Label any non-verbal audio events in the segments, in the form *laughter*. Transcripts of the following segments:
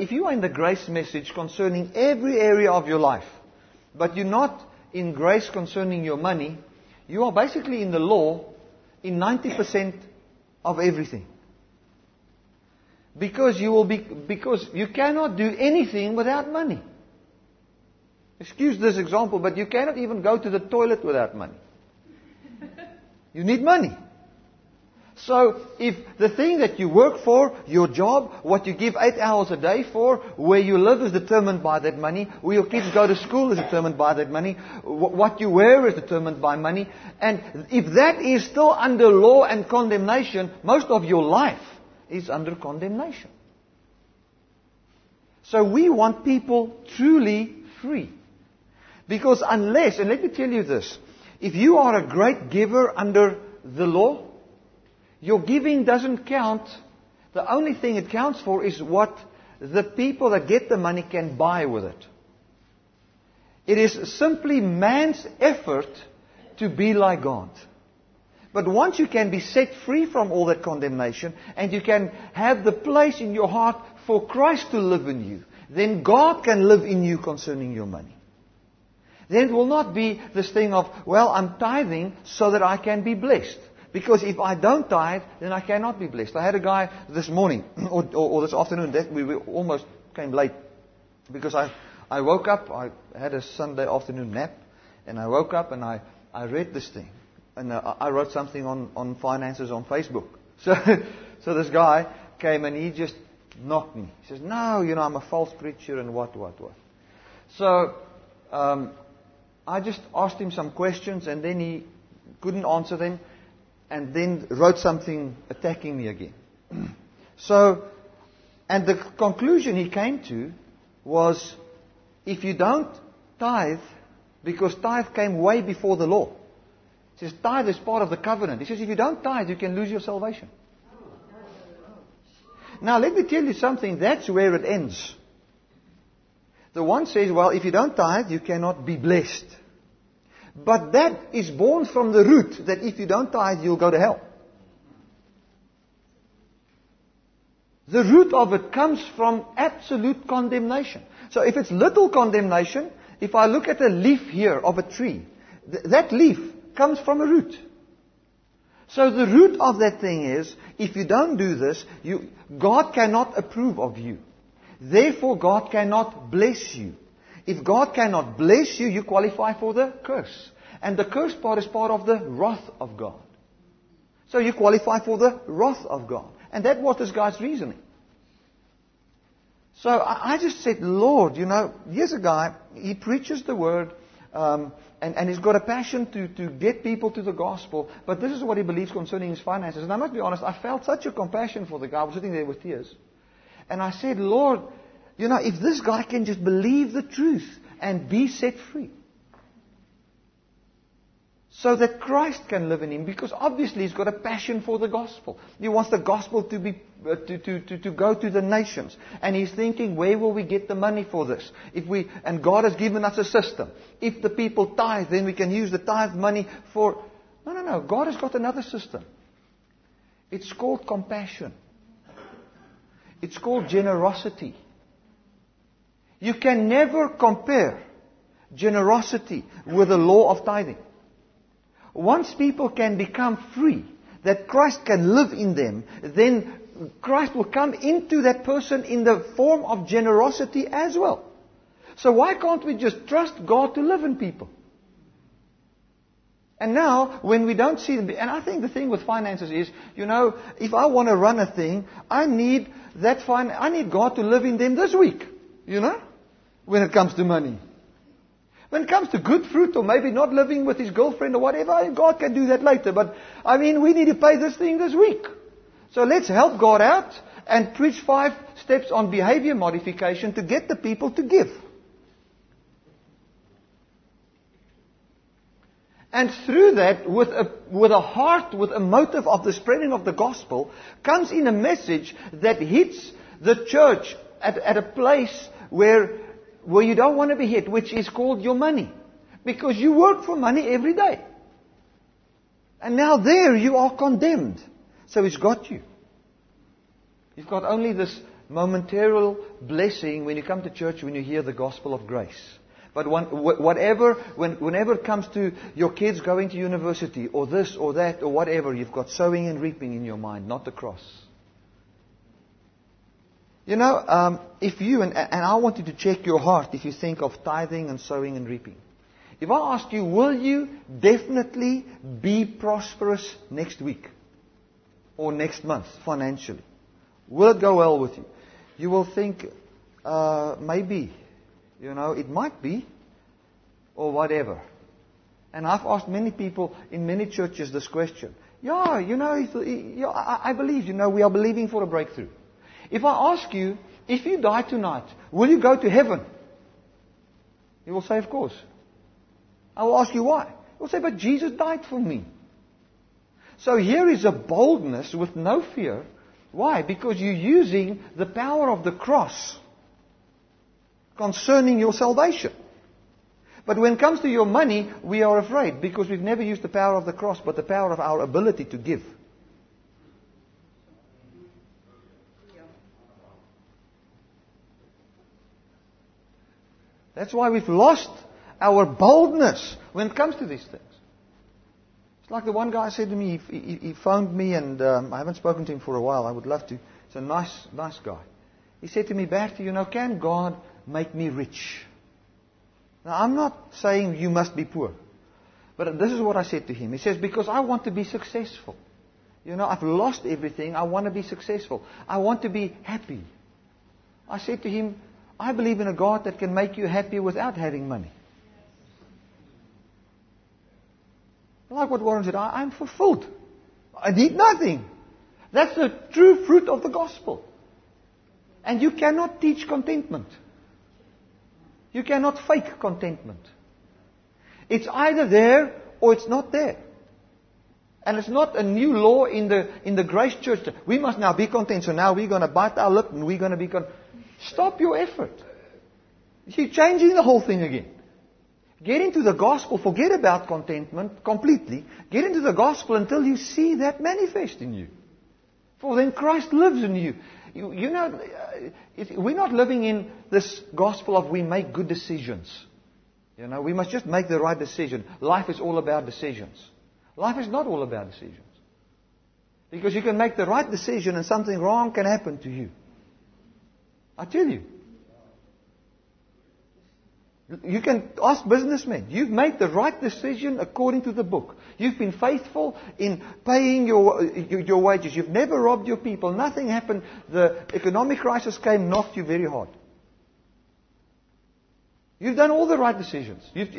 if you are in the grace message concerning every area of your life, but you're not in grace concerning your money, you are basically in the law in 90% of everything. Because you will be, because you cannot do anything without money. Excuse this example, but you cannot even go to the toilet without money. You need money. So, if the thing that you work for, your job, what you give eight hours a day for, where you live is determined by that money, where your kids go to school is determined by that money, what you wear is determined by money, and if that is still under law and condemnation, most of your life is under condemnation. So we want people truly free. Because unless, and let me tell you this, if you are a great giver under the law, your giving doesn't count. The only thing it counts for is what the people that get the money can buy with it. It is simply man's effort to be like God. But once you can be set free from all that condemnation and you can have the place in your heart for Christ to live in you, then God can live in you concerning your money. Then it will not be this thing of, well, I'm tithing so that I can be blessed. Because if I don't tithe, then I cannot be blessed. I had a guy this morning, *clears throat* or, or, or this afternoon, that we, we almost came late. Because I, I woke up, I had a Sunday afternoon nap, and I woke up and I, I read this thing. And uh, I wrote something on, on finances on Facebook. *laughs* So, so this guy came and he just knocked me. He says, No, you know, I'm a false preacher and what, what, what. So, um, I just asked him some questions and then he couldn't answer them and then wrote something attacking me again. *clears throat* so, and the conclusion he came to was if you don't tithe, because tithe came way before the law. He says tithe is part of the covenant. He says if you don't tithe, you can lose your salvation. Now, let me tell you something. That's where it ends. The one says, well, if you don't tithe, you cannot be blessed. But that is born from the root that if you don't tithe, you'll go to hell. The root of it comes from absolute condemnation. So if it's little condemnation, if I look at a leaf here of a tree, th- that leaf comes from a root. So the root of that thing is, if you don't do this, you, God cannot approve of you. Therefore, God cannot bless you. If God cannot bless you, you qualify for the curse. And the curse part is part of the wrath of God. So you qualify for the wrath of God. And that was this guy's reasoning. So I just said, Lord, you know, here's a guy, he preaches the word, um, and, and he's got a passion to, to get people to the gospel, but this is what he believes concerning his finances. And I must be honest, I felt such a compassion for the guy. I was sitting there with tears. And I said, Lord, you know, if this guy can just believe the truth and be set free. So that Christ can live in him, because obviously he's got a passion for the gospel. He wants the gospel to be uh, to, to, to, to go to the nations, and he's thinking, where will we get the money for this? If we and God has given us a system. If the people tithe, then we can use the tithe money for. No, no, no. God has got another system. It's called compassion. It's called generosity. You can never compare generosity with the law of tithing. Once people can become free, that Christ can live in them, then Christ will come into that person in the form of generosity as well. So why can't we just trust God to live in people? And now, when we don't see them, and I think the thing with finances is, you know, if I want to run a thing, I need that fin- I need God to live in them this week. You know? When it comes to money. When it comes to good fruit or maybe not living with his girlfriend or whatever, God can do that later. But I mean, we need to pay this thing this week. So let's help God out and preach five steps on behavior modification to get the people to give. And through that, with a, with a heart, with a motive of the spreading of the gospel, comes in a message that hits the church at, at a place where where you don't want to be hit, which is called your money. Because you work for money every day. And now there you are condemned. So it's got you. You've got only this momentary blessing when you come to church when you hear the gospel of grace. But whatever, when, whenever it comes to your kids going to university or this or that or whatever, you've got sowing and reaping in your mind, not the cross. You know, um, if you, and, and I want you to check your heart if you think of tithing and sowing and reaping. If I ask you, will you definitely be prosperous next week or next month financially? Will it go well with you? You will think, uh, maybe. You know, it might be. Or whatever. And I've asked many people in many churches this question. Yeah, you know, I believe, you know, we are believing for a breakthrough. If I ask you, if you die tonight, will you go to heaven? You will say, of course. I will ask you why. You will say, but Jesus died for me. So here is a boldness with no fear. Why? Because you're using the power of the cross concerning your salvation. But when it comes to your money, we are afraid because we've never used the power of the cross, but the power of our ability to give. That's why we've lost our boldness when it comes to these things. It's like the one guy said to me, he, he, he phoned me and um, I haven't spoken to him for a while. I would love to. It's a nice, nice guy. He said to me, Bertie, you know, can God make me rich? Now, I'm not saying you must be poor. But this is what I said to him. He says, because I want to be successful. You know, I've lost everything. I want to be successful. I want to be happy. I said to him, I believe in a God that can make you happy without having money. Like what Warren said, I, am fulfilled. I need nothing. That's the true fruit of the gospel. And you cannot teach contentment. You cannot fake contentment. It's either there or it's not there. And it's not a new law in the, in the grace church. We must now be content, so now we're going to bite our lip and we're going to be content. Stop your effort. You're changing the whole thing again. Get into the gospel, forget about contentment completely. Get into the gospel until you see that manifest in you. For then Christ lives in you. You, you know, uh, we're not living in this gospel of we make good decisions. You know, we must just make the right decision. Life is all about decisions. Life is not all about decisions. Because you can make the right decision and something wrong can happen to you. I tell you. You can ask businessmen. You've made the right decision according to the book. You've been faithful in paying your, your wages. You've never robbed your people. Nothing happened. The economic crisis came, knocked you very hard. You've done all the right decisions. You've,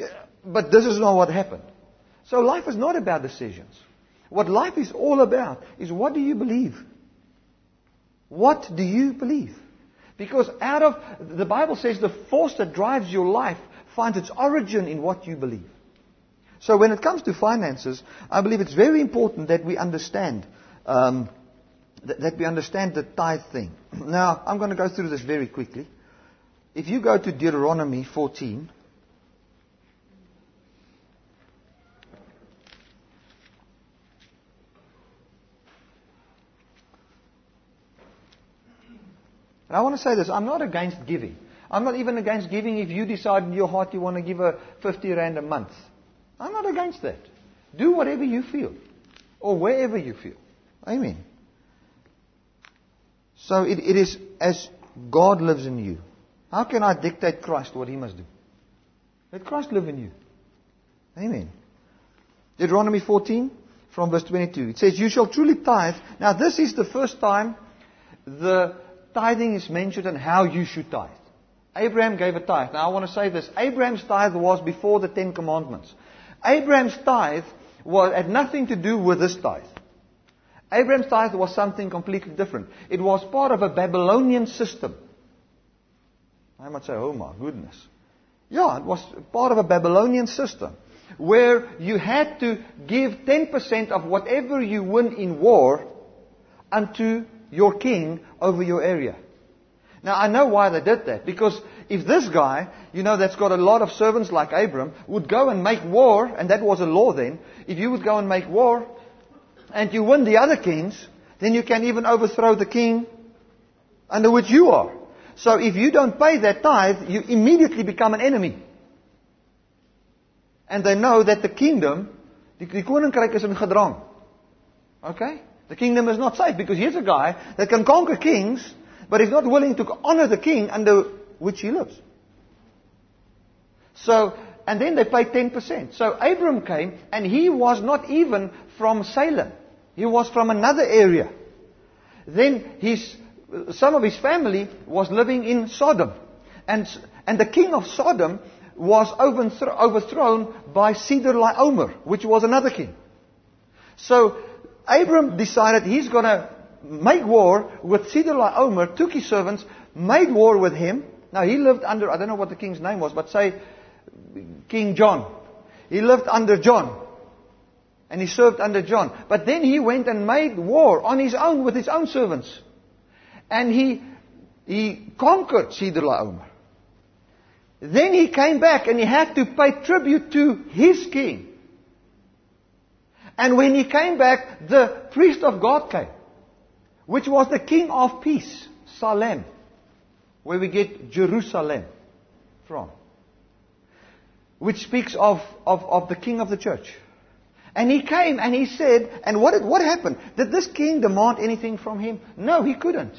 but this is not what happened. So life is not about decisions. What life is all about is what do you believe? What do you believe? Because out of, the Bible says the force that drives your life finds its origin in what you believe. So when it comes to finances, I believe it's very important that we understand, um, that, we understand the tithe thing. *clears throat* Now, I'm going to go through this very quickly. If you go to Deuteronomy 14, And I want to say this I'm not against giving. I'm not even against giving if you decide in your heart you want to give a 50 Rand a month. I'm not against that. Do whatever you feel, or wherever you feel. Amen. So it, it is as God lives in you. How can I dictate Christ what he must do? Let Christ live in you. Amen. Deuteronomy 14 from verse 22. It says, You shall truly tithe. Now this is the first time the tithing is mentioned and how you should tithe. Abraham gave a tithe. Now I want to say this. Abraham's tithe was before the Ten Commandments. Abraham's tithe was, had nothing to do with this tithe. Abraham's tithe was something completely different. It was part of a Babylonian system. I might say, oh my goodness. Yeah, it was part of a Babylonian system where you had to give 10% of whatever you win in war unto your king over your area. Now I know why they did that. Because if this guy, you know, that's got a lot of servants like Abram, would go and make war, and that was a law then, if you would go and make war, and you win the other kings, then you can even overthrow the king under which you are. So if you don't pay that tithe, you immediately become an enemy. And they know that the kingdom, die, die koninkryk is in gedrang. Okay? The kingdom is not safe because here's a guy that can conquer kings, but is not willing to honor the king under which he lives. So, and then they paid 10%. So Abram came, and he was not even from Salem. He was from another area. Then his, some of his family was living in Sodom. And, and the king of Sodom was overthrown by Chedorlaomer, which was another king. So Abram decided he's going to make war with Chedorlaomer, took his servants, made war with him. Now he lived under, I don't know what the king's name was, but say King John. He lived under John. And he served under John. But then he went and made war on his own with his own servants. And he, he conquered Chedorlaomer. Then he came back and he had to pay tribute to his king. And when he came back, the priest of God came, which was the king of peace, Salem, where we get Jerusalem from, which speaks of, of, of the king of the church. And he came and he said, and what, what happened? Did this king demand anything from him? No, he couldn't.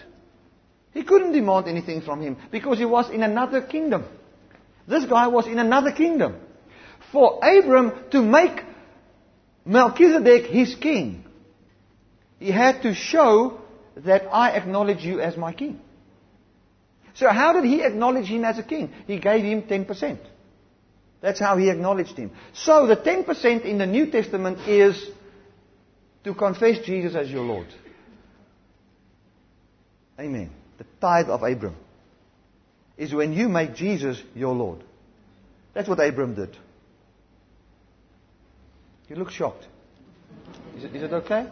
He couldn't demand anything from him because he was in another kingdom. This guy was in another kingdom. For Abram to make Melchizedek his king, he had to show that I acknowledge you as my king. So how did he acknowledge him as a king? He gave him 10%. That's how he acknowledged him. So the 10% in the New Testament is to confess Jesus as your Lord. Amen. The tithe of Abram is when you make Jesus your Lord. That's what Abram did. You look shocked. Is it, is it okay?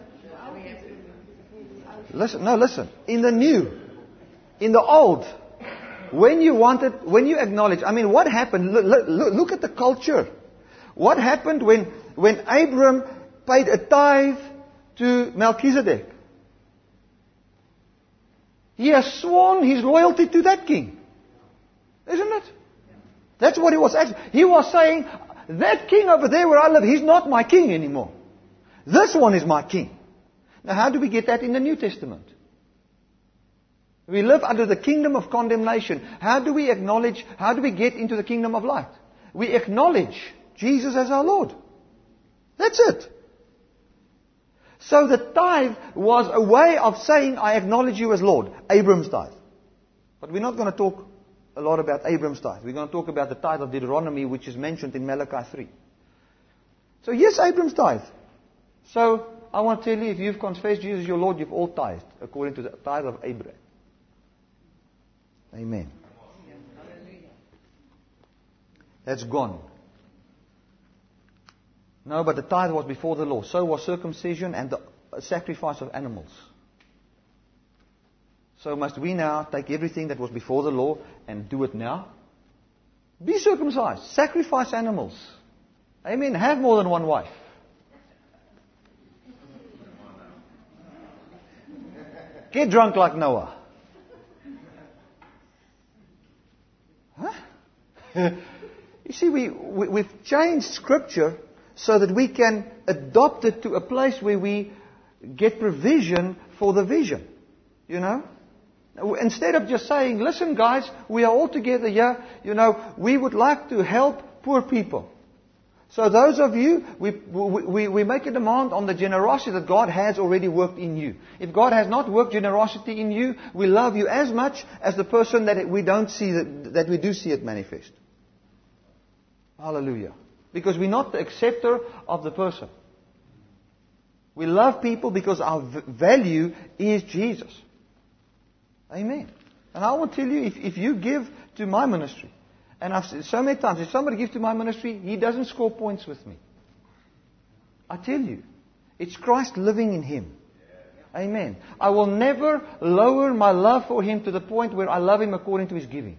Listen, no, listen. In the new, in the old, when you wanted, when you acknowledge, I mean, what happened? Look, look, look at the culture. What happened when, when Abram paid a tithe to Melchizedek? He has sworn his loyalty to that king. Isn't it? That's what he was actually. He was saying, that king over there where I live, he's not my king anymore. This one is my king. Now, how do we get that in the New Testament? We live under the kingdom of condemnation. How do we acknowledge, how do we get into the kingdom of light? We acknowledge Jesus as our Lord. That's it. So the tithe was a way of saying, I acknowledge you as Lord. Abram's tithe. But we're not going to talk a lot about Abram's tithe. We're going to talk about the tithe of Deuteronomy, which is mentioned in Malachi 3. So, yes, Abram's tithe. So, I want to tell you, if you've confessed Jesus your Lord, you've all tithed, according to the tithe of Abraham. Amen. That's gone. No, but the tithe was before the law. So was circumcision and the sacrifice of animals. So must we now take everything that was before the law and do it now? Be circumcised. Sacrifice animals. Amen. Have more than one wife. Get drunk like Noah. Huh? *laughs* you see, we, we, we've changed Scripture so that we can adopt it to a place where we get provision for the vision. You know? Instead of just saying, listen guys, we are all together here, you know, we would like to help poor people. So those of you, we, we, we make a demand on the generosity that God has already worked in you. If God has not worked generosity in you, we love you as much as the person that we don't see, that, that we do see it manifest. Hallelujah. Because we're not the acceptor of the person. We love people because our value is Jesus. Amen. And I will tell you, if, if you give to my ministry, and I've said so many times, if somebody gives to my ministry, he doesn't score points with me. I tell you, it's Christ living in him. Amen. I will never lower my love for him to the point where I love him according to his giving.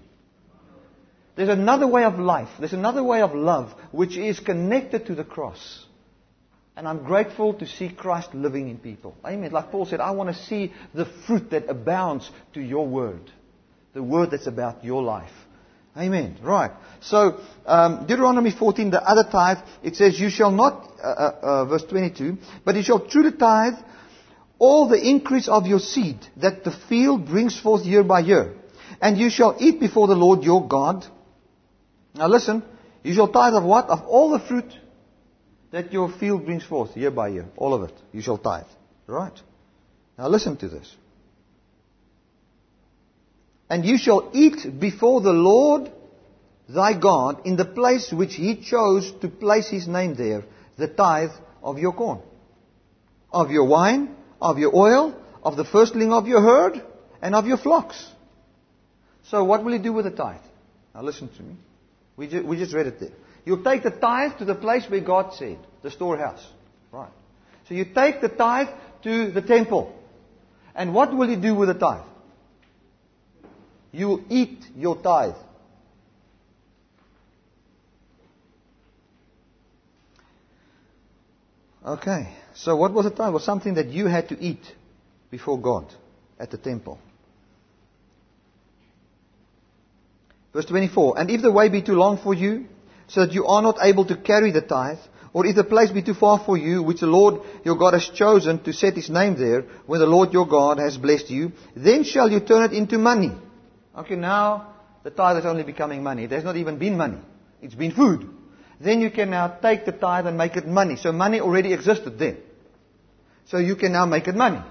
There's another way of life. There's another way of love which is connected to the cross. And I'm grateful to see Christ living in people. Amen. Like Paul said, I want to see the fruit that abounds to your word. The word that's about your life. Amen. Right. So, um, Deuteronomy 14, the other tithe, it says, You shall not, uh, uh, uh, verse 22, but you shall truly tithe all the increase of your seed that the field brings forth year by year. And you shall eat before the Lord your God. Now listen, you shall tithe of what? Of all the fruit that your field brings forth year by year. All of it. You shall tithe. Right? Now listen to this. And you shall eat before the Lord thy God in the place which he chose to place his name there, the tithe of your corn, of your wine, of your oil, of the firstling of your herd, and of your flocks. So what will he do with the tithe? Now listen to me. We, ju- we just read it there. You'll take the tithe to the place where God said, the storehouse. Right. So you take the tithe to the temple. And what will you do with the tithe? You will eat your tithe. Okay. So what was the tithe? It was something that you had to eat before God at the temple. Verse 24. And if the way be too long for you, so that you are not able to carry the tithe, or if the place be too far for you, which the Lord your God has chosen to set his name there, when the Lord your God has blessed you, then shall you turn it into money. Okay, now the tithe is only becoming money. There's not even been money. It's been food. Then you can now take the tithe and make it money. So money already existed then. So you can now make it money.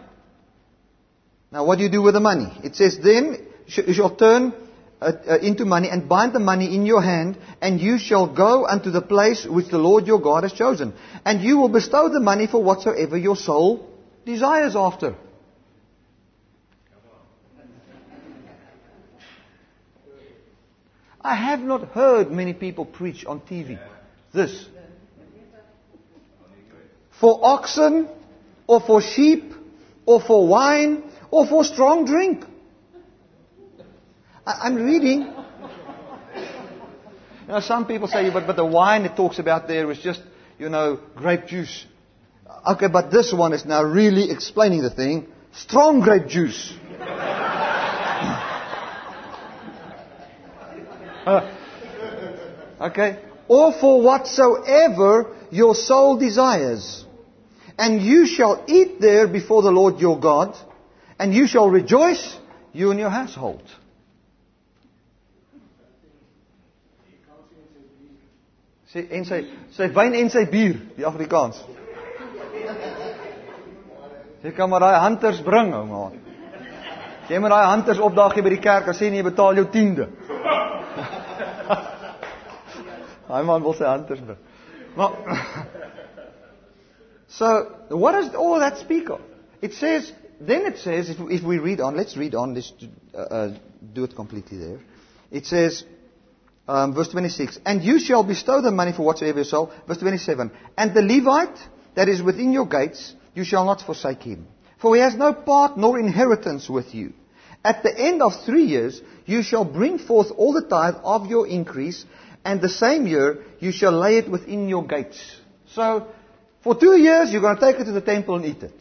Now what do you do with the money? It says then you shall turn uh, uh, into money and bind the money in your hand and you shall go unto the place which the Lord your God has chosen. And you will bestow the money for whatsoever your soul desires after. I have not heard many people preach on TV this. For oxen, or for sheep, or for wine, or for strong drink. I, am reading. You know, some people say, but, but the wine it talks about there is just, you know, grape juice. Okay, but this one is now really explaining the thing. Strong grape juice. *laughs* uh, okay? Or for whatsoever your soul desires. And you shall eat there before the Lord your God, and you shall rejoice, you and your household. Sê en sy sy wyn en sy bier, die Afrikaans. Jy kan maar daai hunters bring, ou man. Jy moet daai hunters opdaag by die kerk en sê nee, betaal jou tiende. *laughs* Hy man wil sy hunters bring. Maar *laughs* So, what does all that speak of? It says, then it says, if, if we read on, let's read on, let's uh, uh, do it completely there. It says, um, verse 26, and you shall bestow the money for whatsoever you sow. Verse 27, and the Levite that is within your gates, you shall not forsake him. For he has no part nor inheritance with you. At the end of three years, you shall bring forth all the tithe of your increase, and the same year you shall lay it within your gates. So, for two years, you're going to take it to the temple and eat it.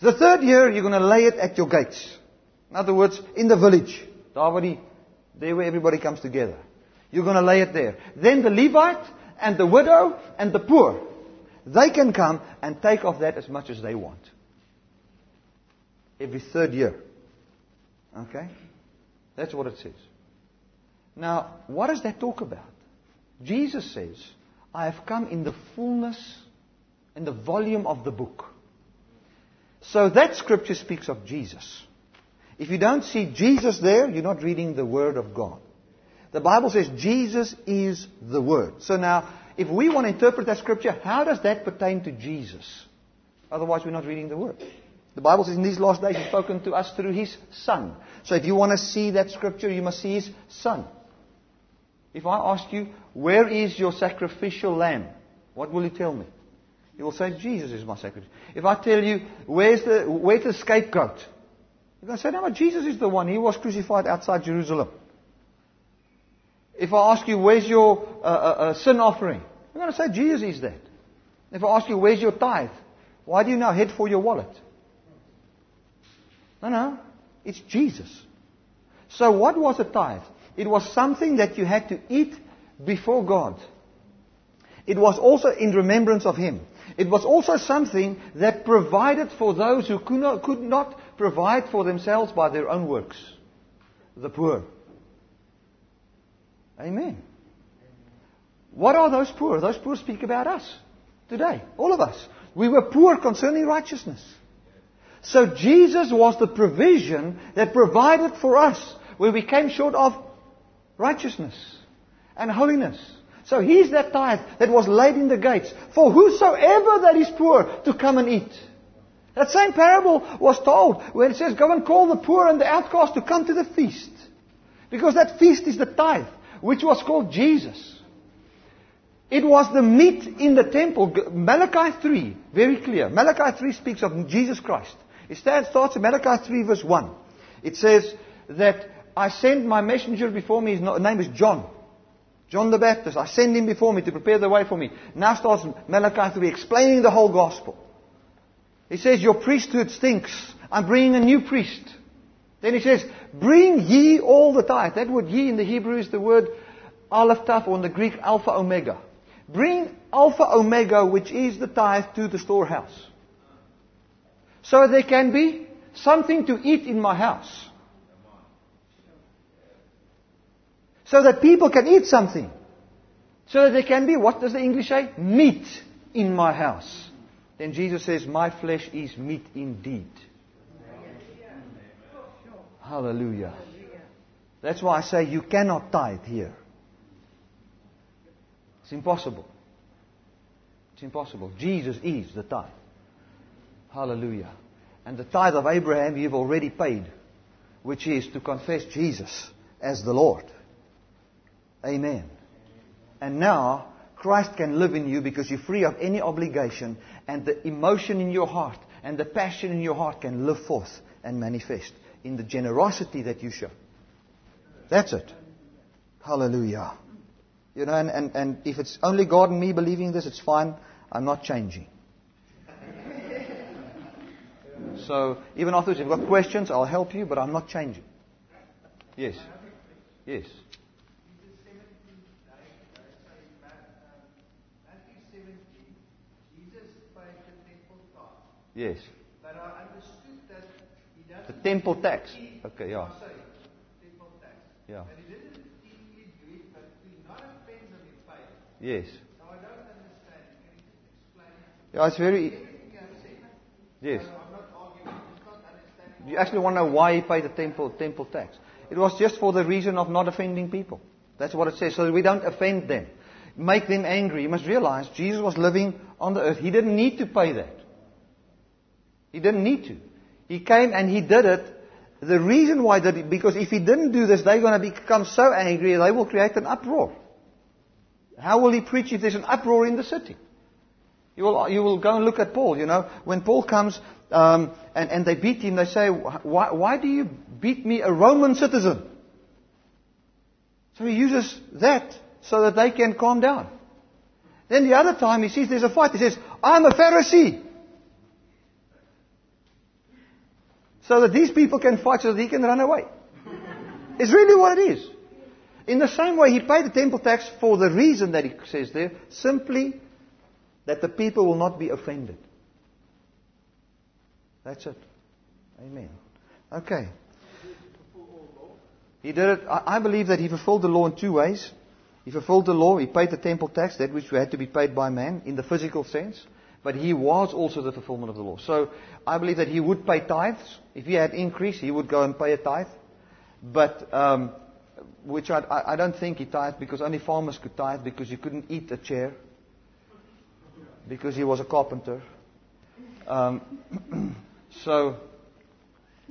The third year, you're going to lay it at your gates. In other words, in the village. There where everybody comes together. You're going to lay it there. Then the Levite and the widow and the poor, they can come and take off that as much as they want. Every third year. Okay? That's what it says. Now, what does that talk about? Jesus says, I have come in the fullness and the volume of the book. So that scripture speaks of Jesus. If you don't see Jesus there, you're not reading the Word of God. The Bible says Jesus is the Word. So now, if we want to interpret that scripture, how does that pertain to Jesus? Otherwise, we're not reading the Word. The Bible says in these last days He's spoken to us through His Son. So if you want to see that scripture, you must see His Son. If I ask you, where is your sacrificial lamb? What will you tell me? You will say, Jesus is my sacrifice. If I tell you, where's the, where's the scapegoat? You're going to say, no, Jesus is the one. He was crucified outside Jerusalem. If I ask you, where's your uh, uh, uh, sin offering? You're going to say, Jesus is that. If I ask you, where's your tithe? Why do you now head for your wallet? No, no. It's Jesus. So what was a tithe? It was something that you had to eat before God. It was also in remembrance of Him. It was also something that provided for those who could not, could not provide for themselves by their own works. The poor. Amen. What are those poor? Those poor speak about us today. All of us. We were poor concerning righteousness. So Jesus was the provision that provided for us when we came short of righteousness and holiness. So he's that tithe that was laid in the gates for whosoever that is poor to come and eat. That same parable was told when it says, Go and call the poor and the outcast to come to the feast. Because that feast is the tithe, which was called Jesus. It was the meat in the temple. Malachi 3, very clear. Malachi 3 speaks of Jesus Christ. It starts in Malachi 3 verse 1. It says that I send my messenger before me, his name is John. John the Baptist. I send him before me to prepare the way for me. Now starts Malachi 3 explaining the whole gospel. He says, Your priesthood stinks. I'm bringing a new priest. Then he says, Bring ye all the tithe. That word ye in the Hebrew is the word aleph taf or in the Greek alpha omega. Bring alpha omega, which is the tithe, to the storehouse. So there can be something to eat in my house. So that people can eat something. So that there can be, what does the English say? Meat in my house. Then Jesus says, My flesh is meat indeed. Hallelujah. That's why I say you cannot tithe here. It's impossible. It's impossible. Jesus is the tithe. Hallelujah. And the tithe of Abraham you've already paid, which is to confess Jesus as the Lord. Amen. And now, Christ can live in you because you're free of any obligation, and the emotion in your heart and the passion in your heart can live forth and manifest in the generosity that you show. That's it. Hallelujah. You know, and, and, and if it's only God and me believing this, it's fine. I'm not changing. *laughs* So even afterwards, if you've got questions, I'll help you, but I'm not changing. Yes. Yes. Yes. But I understood that he doesn't. The temple tax. eat- Okay, yeah. Oh, temple tax. Yeah. But he didn't do it, but to not offend them, paid. Yes. So I don't understand. Can you explain? Yeah, it's very. Everything I've said, Yes. I'm not not understanding. You actually want to know why he paid the temple temple tax. It was just for the reason of not offending people. That's what it says, so that we don't offend them. Make them angry. You must realize Jesus was living on the earth. He didn't need to pay that. He didn't need to. He came and he did it. The reason why did because if he didn't do this, they're going to become so angry they will create an uproar. How will he preach if there's an uproar in the city? You will, you will go and look at Paul, you know. When Paul comes um, and, and they beat him, they say, why, why do you beat me, a Roman citizen? So he uses that so that they can calm down. Then the other time he sees there's a fight, he says, I'm a Pharisee. So that these people can fight so that he can run away. It's really what it is. In the same way, he paid the temple tax for the reason that he says there, simply that the people will not be offended. That's it. Amen. Okay. He did it. I believe that he fulfilled the law in two ways. He fulfilled the law. He paid the temple tax, that which had to be paid by man, in the physical sense. But he was also the fulfillment of the law. So I believe that he would pay tithes. If he had increase, he would go and pay a tithe. But um, which I, I, don't think he tithed because only farmers could tithe because you couldn't eat a chair because he was a carpenter. Um, *clears throat* so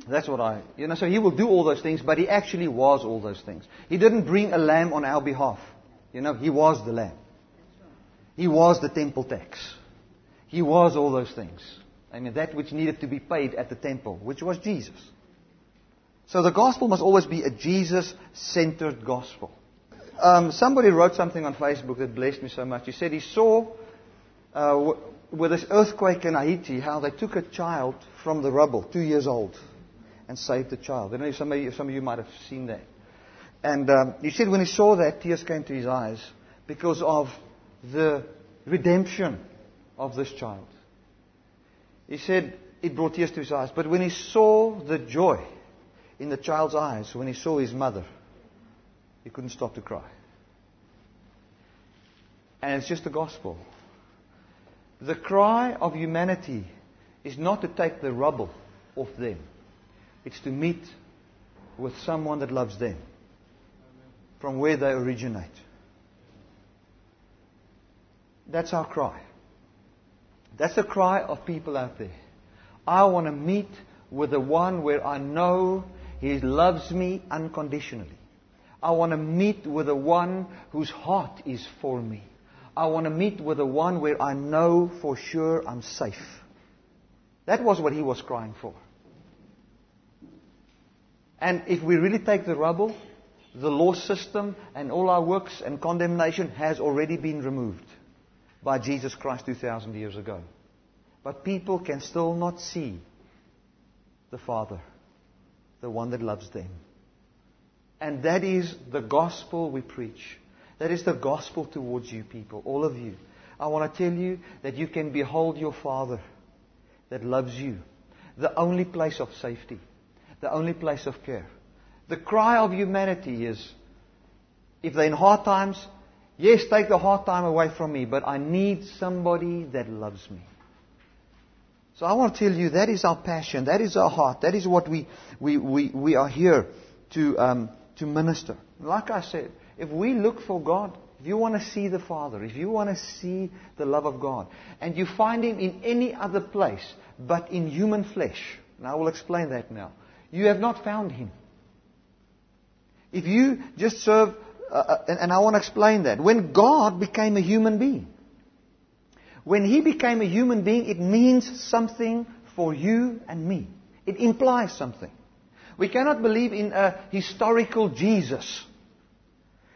that's what I, you know, so he will do all those things, but he actually was all those things. He didn't bring a lamb on our behalf. You know, he was the lamb. He was the temple tax. He was all those things. I mean, that which needed to be paid at the temple, which was Jesus. So the gospel must always be a Jesus centered gospel. Um, somebody wrote something on Facebook that blessed me so much. He said he saw uh, w- with this earthquake in Haiti, how they took a child from the rubble, two years old, and saved the child. I don't know if some of you, might have seen that. And um, he said when he saw that, tears came to his eyes because of the redemption of this child. He said it brought tears to his eyes. But when he saw the joy in the child's eyes, when he saw his mother, he couldn't stop to cry. And it's just the gospel. The cry of humanity is not to take the rubble off them, it's to meet with someone that loves them from where they originate. That's our cry. That's the cry of people out there. I want to meet with the one where I know he loves me unconditionally. I want to meet with the one whose heart is for me. I want to meet with the one where I know for sure I'm safe. That was what he was crying for. And if we really take the rubble, the law system and all our works and condemnation has already been removed by Jesus Christ 2,000 years ago. But people can still not see the Father, the one that loves them. And that is the gospel we preach. That is the gospel towards you people, all of you. I want to tell you that you can behold your Father that loves you. The only place of safety, the only place of care. The cry of humanity is if they're in hard times, yes, take the hard time away from me, but I need somebody that loves me. So I want to tell you that is our passion, that is our heart, that is what we, we, we, we are here to, um, to minister. Like I said, if we look for God, if you want to see the Father, if you want to see the love of God, and you find Him in any other place but in human flesh, and I will explain that now, you have not found Him. If you just serve, uh, uh and, and I want to explain that, when God became a human being, when he became a human being, it means something for you and me. It implies something. We cannot believe in a historical Jesus.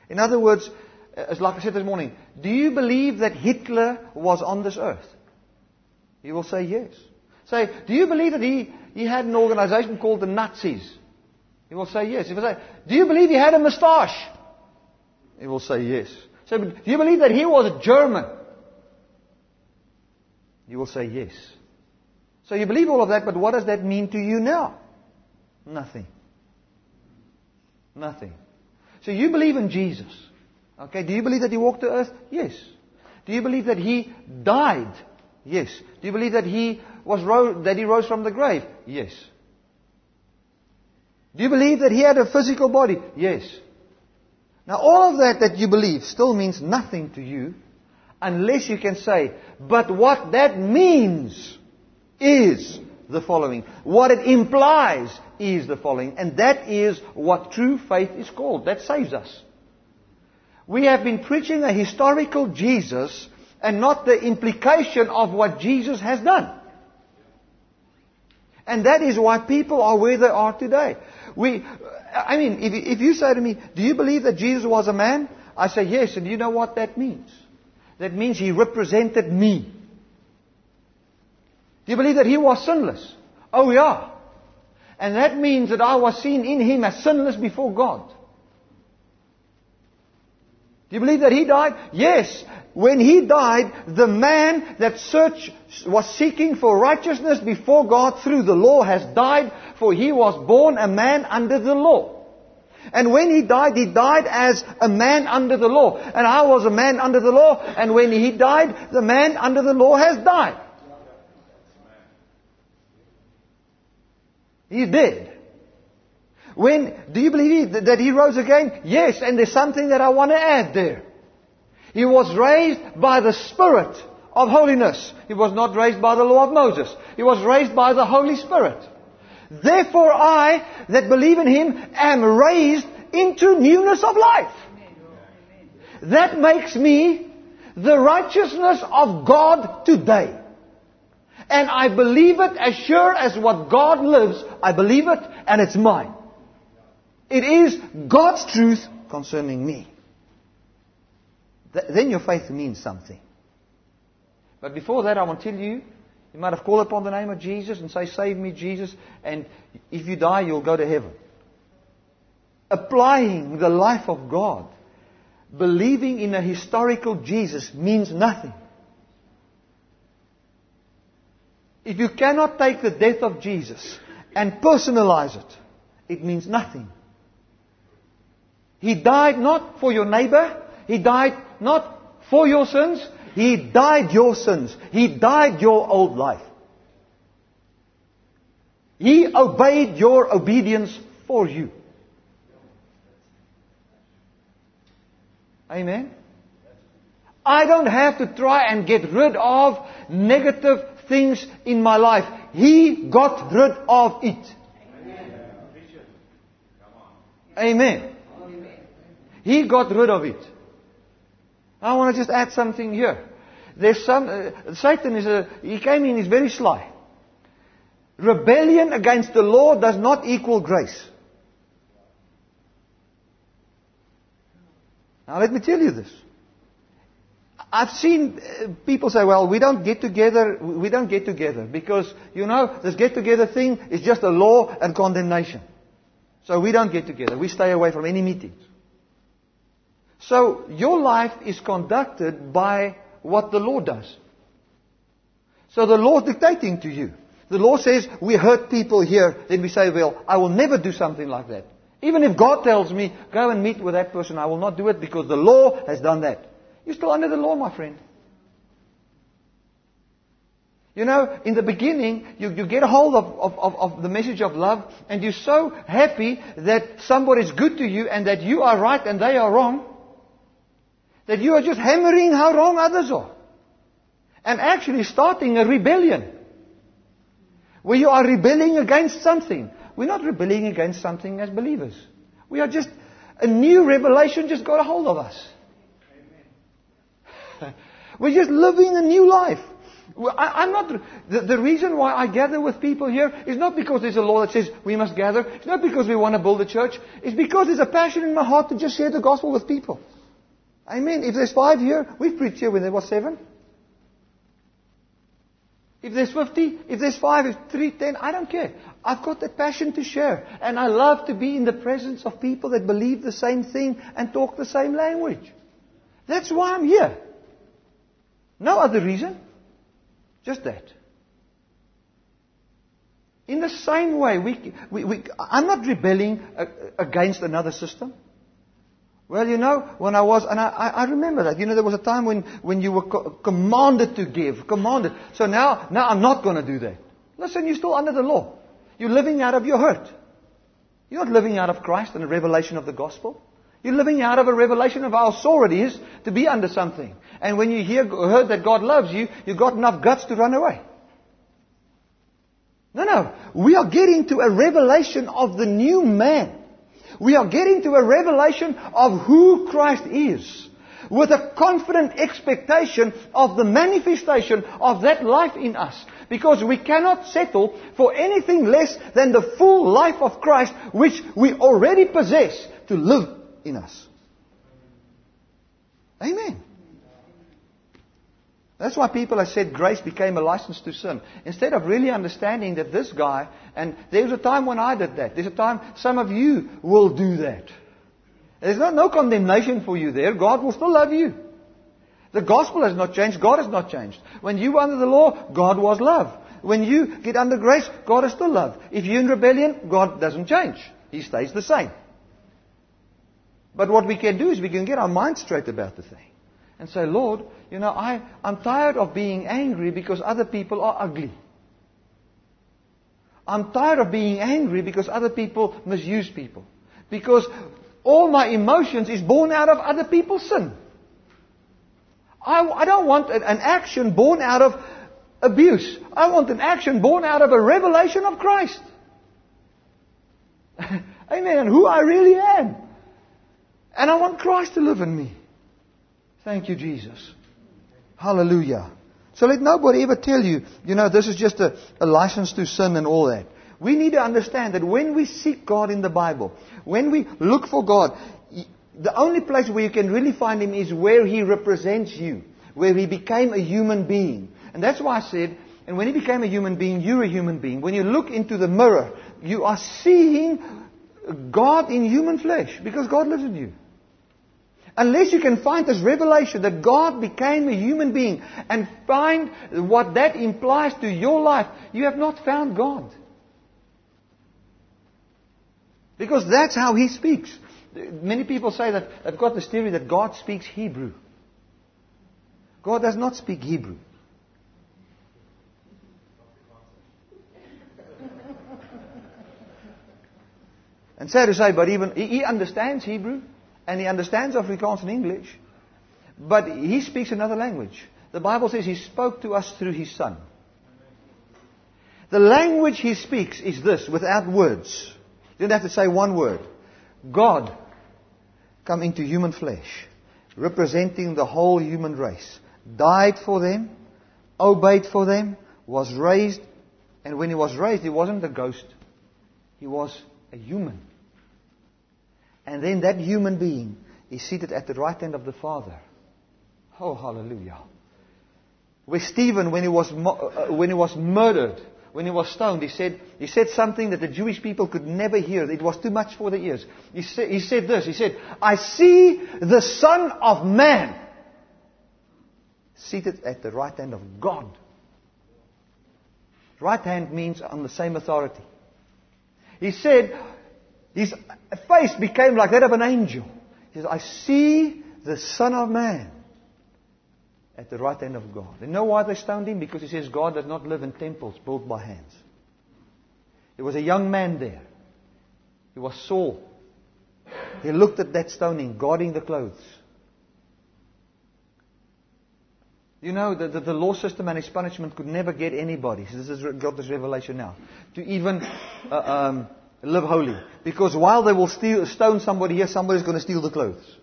In other words, as like I said this morning, do you believe that Hitler was on this earth? You will say yes. Say, do you believe that he, he had an organization called the Nazis? He will say yes. If I say, do you believe he had a moustache? He will say yes. Say, do you believe that he was a German? You will say yes. So you believe all of that, but what does that mean to you now? Nothing. Nothing. So you believe in Jesus. Okay, do you believe that he walked the earth? Yes. Do you believe that he died? Yes. Do you believe that he was ro- that he rose from the grave? Yes. Do you believe that he had a physical body? Yes. Now all of that that you believe still means nothing to you unless you can say, but what that means is the following. What it implies is the following. And that is what true faith is called. That saves us. We have been preaching a historical Jesus and not the implication of what Jesus has done. And that is why people are where they are today. We, I mean, if, if you say to me, do you believe that Jesus was a man? I say yes, and you know what that means? That means he represented me. Do you believe that he was sinless? Oh, yeah. And that means that I was seen in him as sinless before God. Do you believe that he died? Yes. When he died, the man that search was seeking for righteousness before God through the law has died, for he was born a man under the law. And when he died, he died as a man under the law. And I was a man under the law. And when he died, the man under the law has died. He's dead. When, do you believe that he rose again? Yes, and there's something that I want to add there. He was raised by the Spirit of holiness. He was not raised by the law of Moses. He was raised by the Holy Spirit. Therefore I, that believe in Him, am raised into newness of life. That makes me the righteousness of God today. And I believe it as sure as what God lives, I believe it and it's mine. It is God's truth concerning me. Th- then your faith means something. But before that, I want to tell you, you might have called upon the name of Jesus and say, Save me, Jesus, and if you die, you'll go to heaven. Applying the life of God, believing in a historical Jesus means nothing. If you cannot take the death of Jesus and personalize it, it means nothing. He died not for your neighbor. He died not for your sins. He died your sins. He died your old life. He obeyed your obedience for you. Amen. I don't have to try and get rid of negative things in my life. He got rid of it. Amen. He got rid of it. I want to just add something here. There's some, uh, Satan is a, he came in, he's very sly. Rebellion against the law does not equal grace. Now let me tell you this. I've seen uh, people say, well, we don't get together, we don't get together because, you know, this get together thing is just a law and condemnation. So we don't get together. We stay away from any meetings. So your life is conducted by what the law does. So the law is dictating to you. The law says we hurt people here, then we say, well, I will never do something like that. Even if God tells me, go and meet with that person, I will not do it because the law has done that. You're still under the law, my friend. You know, in the beginning, you, you get a hold of, of, of, of, the message of love, and you're so happy that somebody's good to you and that you are right and they are wrong, that you are just hammering how wrong others are. And actually starting a rebellion. Where you are rebelling against something. We're not rebelling against something as believers. We are just, a new revelation just got a hold of us. *laughs* We're just living a new life. I, am not, the, the, reason why I gather with people here is not because there's a law that says we must gather. It's not because we want to build a church. It's because there's a passion in my heart to just share the gospel with people. I mean, if there's five here, we've preached here when there was seven. If there's 50, if there's five, if three, ten, I don't care. I've got that passion to share. And I love to be in the presence of people that believe the same thing and talk the same language. That's why I'm here. No other reason. Just that. In the same way, we, we, we, I'm not rebelling against another system. Well, you know, when I was, and I, I remember that, you know, there was a time when, when you were co- commanded to give, commanded. So now, now I'm not going to do that. Listen, you're still under the law. You're living out of your hurt. You're not living out of Christ and the revelation of the gospel. You're living out of a revelation of how sore it is to be under something. And when you hear, heard that God loves you, you've got enough guts to run away. No, no. We are getting to a revelation of the new man. We are getting to a revelation of who Christ is. With a confident expectation of the manifestation of that life in us. Because we cannot settle for anything less than the full life of Christ which we already possess to live in us. Amen. That's why people have said grace became a license to sin. Instead of really understanding that this guy, and there was a time when I did that. There's a time some of you will do that. There's not, no condemnation for you there. God will still love you. The gospel has not changed. God has not changed. When you were under the law, God was love. When you get under grace, God is still love. If you're in rebellion, God doesn't change. He stays the same. But what we can do is we can get our mind straight about the thing. And say, Lord, you know, I, I'm tired of being angry because other people are ugly. I'm tired of being angry because other people misuse people. Because all my emotions is born out of other people's sin. I, I don't want an, an action born out of abuse. I want an action born out of a revelation of Christ. *laughs* Amen. Who I really am. And I want Christ to live in me. Thank you, Jesus. Hallelujah. So let nobody ever tell you, you know, this is just a, a license to sin and all that. We need to understand that when we seek God in the Bible, when we look for God, the only place where you can really find Him is where He represents you, where He became a human being, And that's why I said, and when he became a human being, you're a human being. When you look into the mirror, you are seeing God in human flesh because God lives in you. Unless you can find this revelation that God became a human being and find what that implies to your life, you have not found God. Because that's how He speaks. Many people say that they've got this theory that God speaks Hebrew. God does not speak Hebrew. And sad to say, but even he understands Hebrew and he understands Afrikaans and English, but he speaks another language. The Bible says he spoke to us through his son. The language he speaks is this, without words. You don't have to say one word. God come into human flesh, representing the whole human race, died for them, obeyed for them, was raised, and when he was raised, he wasn't a ghost. He was a human. And then that human being is seated at the right hand of the Father. Oh, hallelujah. Where Stephen, when he was, uh, when he was murdered, when he was stoned, he said, he said something that the Jewish people could never hear. It was too much for their ears. He, say, he said this. He said, I see the Son of Man seated at the right hand of God. Right hand means on the same authority. He said, his face became like that of an angel. He says, I see the Son of Man at the right hand of God. And you know why they stoned him? Because he says God does not live in temples built by hands. There was a young man there. He was Saul. He looked at that stoning, guarding the clothes. You know, the, the, the, law system and its punishment could never get anybody. So this has got this revelation now. To even uh, um, live holy. Because while they will steal, stone somebody here, somebody's going to steal the clothes.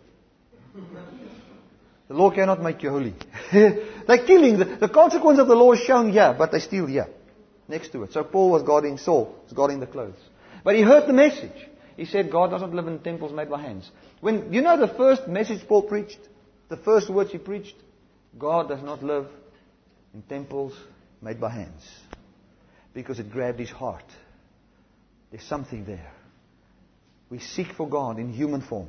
The law cannot make you holy. *laughs* They're killing. The, the, consequence of the law is shown here, but they steal here, next to it. So Paul was guarding Saul, was guarding the clothes. But he heard the message. He said, God doesn't live in temples made by hands. When you know the first message Paul preached, the first words he preached, God does not live in temples made by hands, because it grabbed his heart. There's something there. We seek for God in human form.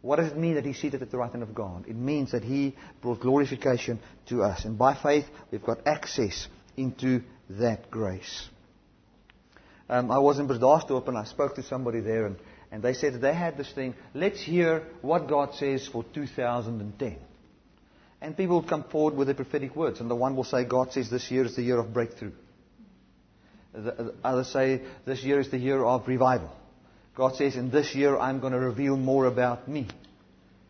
What does it mean that He's seated at the right hand of God? It means that He brought glorification to us. And by faith, we've got access into that grace. Um, I was in Bredasdorp and I spoke to somebody there and, and they said they had this thing, let's hear what God says for 2010. And people will come forward with their prophetic words. And the one will say, God says this year is the year of breakthrough. The, others say this year is the year of revival. God says, in this year I'm going to reveal more about me.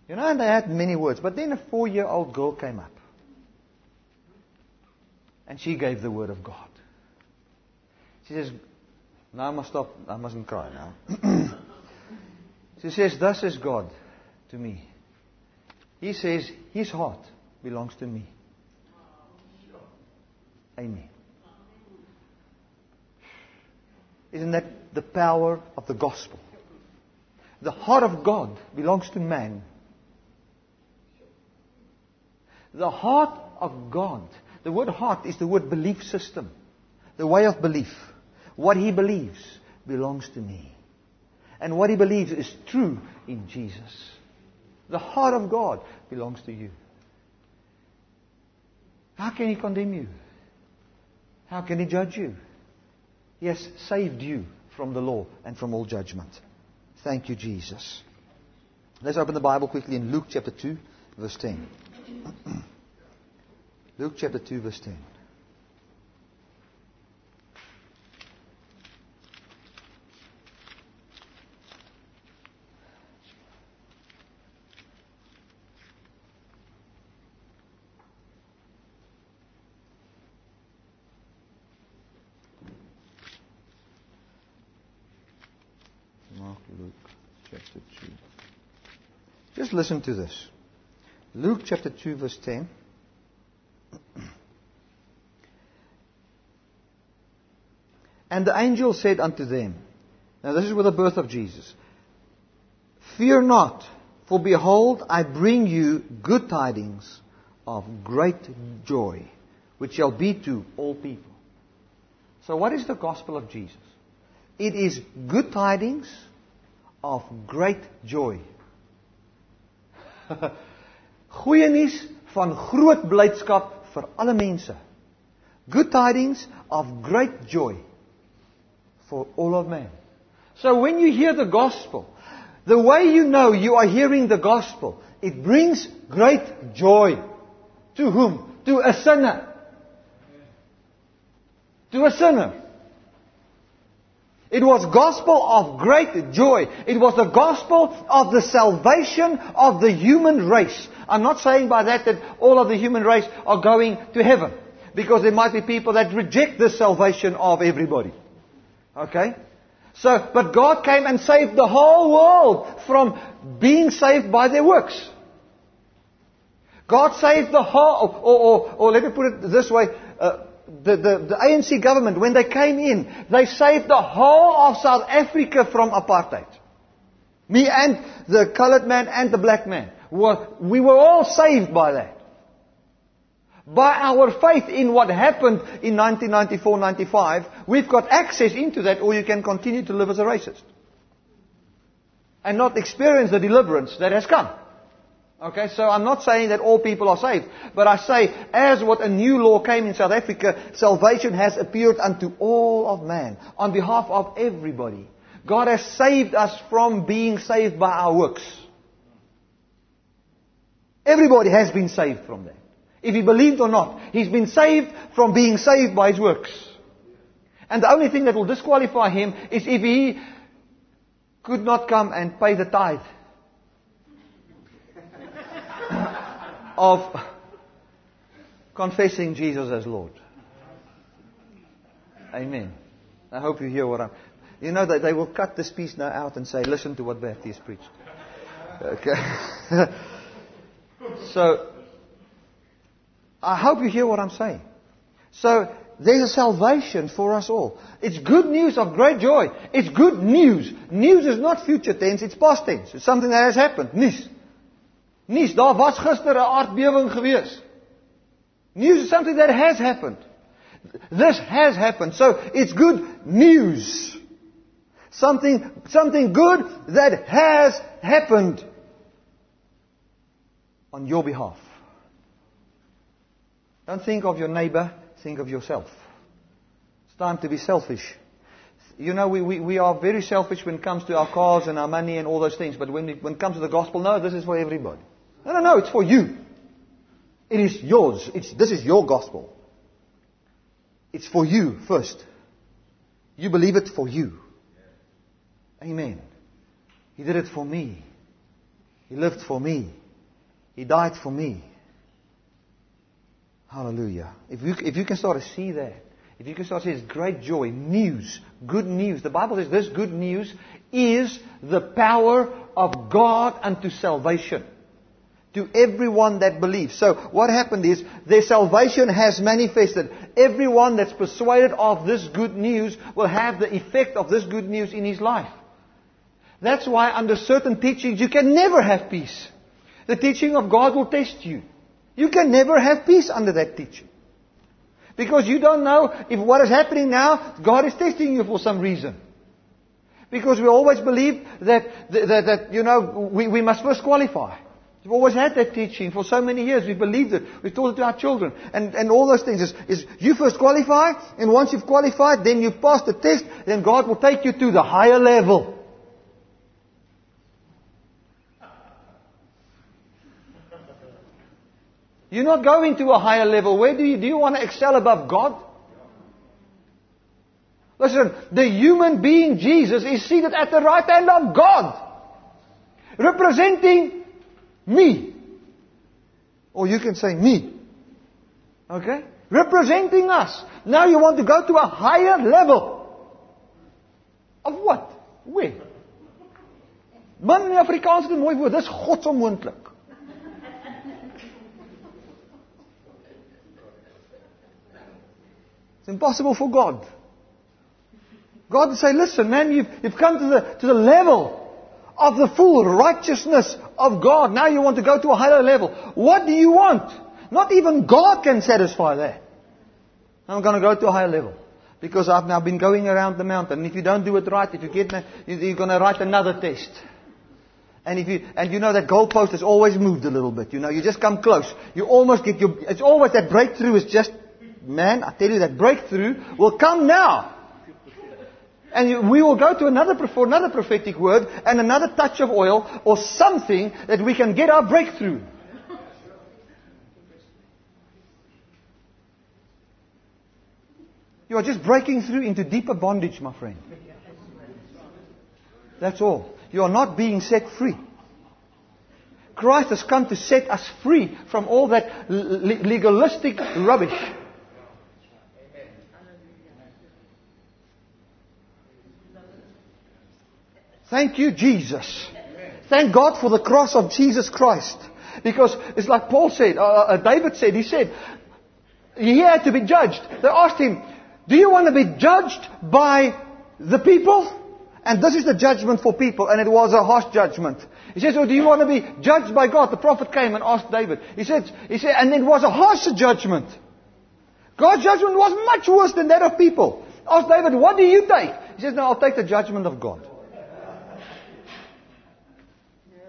You know, and they had many words. But then a four year old girl came up. And she gave the word of God. She says, now I must stop. I mustn't cry now. *clears throat* she says, Thus is God to me. He says, His heart belongs to me. Amen. Isn't that the power of the gospel? The heart of God belongs to man. The heart of God. The word heart is the word belief system. The way of belief. What he believes belongs to me. And what he believes is true in Jesus. The heart of God belongs to you. How can he condemn you? How can he judge you? Has saved you from the law and from all judgment. Thank you, Jesus. Let's open the Bible quickly in Luke chapter 2, verse 10. *clears throat* Luke chapter 2, verse 10. Listen to this. Luke chapter 2, verse 10. And the angel said unto them, Now this is with the birth of Jesus. Fear not, for behold, I bring you good tidings of great joy, which shall be to all people. So, what is the gospel of Jesus? It is good tidings of great joy. *laughs* Goeie nuus van groot blydskap vir alle mense. Good tidings of great joy for all of man. So when you hear the gospel, the way you know you are hearing the gospel, it brings great joy. To whom? To a sinner. To a sinner. It was gospel of great joy. It was the gospel of the salvation of the human race. I'm not saying by that that all of the human race are going to heaven. Because there might be people that reject the salvation of everybody. Okay? So, but God came and saved the whole world from being saved by their works. God saved the whole, or, or, or let me put it this way, uh, the, the, the ANC government, when they came in, they saved the whole of South Africa from apartheid. Me and the colored man and the black man. Were, we were all saved by that. By our faith in what happened in 1994-95, we've got access into that or you can continue to live as a racist. And not experience the deliverance that has come. Okay, so I'm not saying that all people are saved, but I say, as what a new law came in South Africa, salvation has appeared unto all of man, on behalf of everybody. God has saved us from being saved by our works. Everybody has been saved from that. If he believed or not, he's been saved from being saved by his works. And the only thing that will disqualify him is if he could not come and pay the tithe of confessing Jesus as Lord. Amen. I hope you hear what I'm. You know that they will cut this piece now out and say, listen to what Baptist preached. Okay. *laughs* so, I hope you hear what I'm saying. So, there's a salvation for us all. It's good news of great joy. It's good news. News is not future tense, it's past tense. It's something that has happened. Nuus. Nuus, daar was gister 'n aardbewing gewees. News is something that has happened. This has happened. So it's good news. Something, something good that has happened on your behalf. Don't think of your neighbor, think of yourself. It's time to be selfish. You know, we, we, we are very selfish when it comes to our cars and our money and all those things, but when it, when it comes to the gospel, no, this is for everybody. No, no, no, it's for you. It is yours. It's, this is your gospel. It's for you first. You believe it for you. Amen. He did it for me. He lived for me. He died for me. Hallelujah. If you, if you can start to see that, if you can start to see it's great joy, news, good news. The Bible says this good news is the power of God unto salvation to everyone that believes. So what happened is their salvation has manifested. Everyone that's persuaded of this good news will have the effect of this good news in his life. That's why under certain teachings you can never have peace. The teaching of God will test you. You can never have peace under that teaching. Because you don't know if what is happening now, God is testing you for some reason. Because we always believe that, that, that you know, we, we must first qualify. We've always had that teaching for so many years. We've believed it. We've taught it to our children. And, and all those things is, is you first qualify, and once you've qualified, then you pass the test, then God will take you to the higher level. You're not going to a higher level. Where do you, do you want to excel above God? Listen, the human being Jesus is seated at the right hand of God. Representing me. Or you can say me. Okay? Representing us. Now you want to go to a higher level. Of what? Where? Man in Afrikaans het 'n mooi woord, dis godsonmoontlik. It's impossible for God. God to say, listen, man, you've, you've come to the, to the level of the full righteousness of God. Now you want to go to a higher level. What do you want? Not even God can satisfy that. I'm going to go to a higher level. Because I've now been going around the mountain. If you don't do it right, if you get, you're going to write another test. And if you, and you know that goalpost has always moved a little bit. You know, you just come close. You almost get your, it's always that breakthrough is just, man, I tell you that breakthrough will come now. And we will go to another, for another prophetic word and another touch of oil or something that we can get our breakthrough. You are just breaking through into deeper bondage, my friend. That's all. You are not being set free. Christ has come to set us free from all that legalistic rubbish. Thank you, Jesus. Thank God for the cross of Jesus Christ. Because it's like Paul said, uh, uh, David said, he said, he had to be judged. They asked him, do you want to be judged by the people? And this is the judgment for people, and it was a harsh judgment. He says, well, do you want to be judged by God? The prophet came and asked David. He said, he said, and it was a harsh judgment. God's judgment was much worse than that of people. Asked David, what do you take? He says, no, I'll take the judgment of God.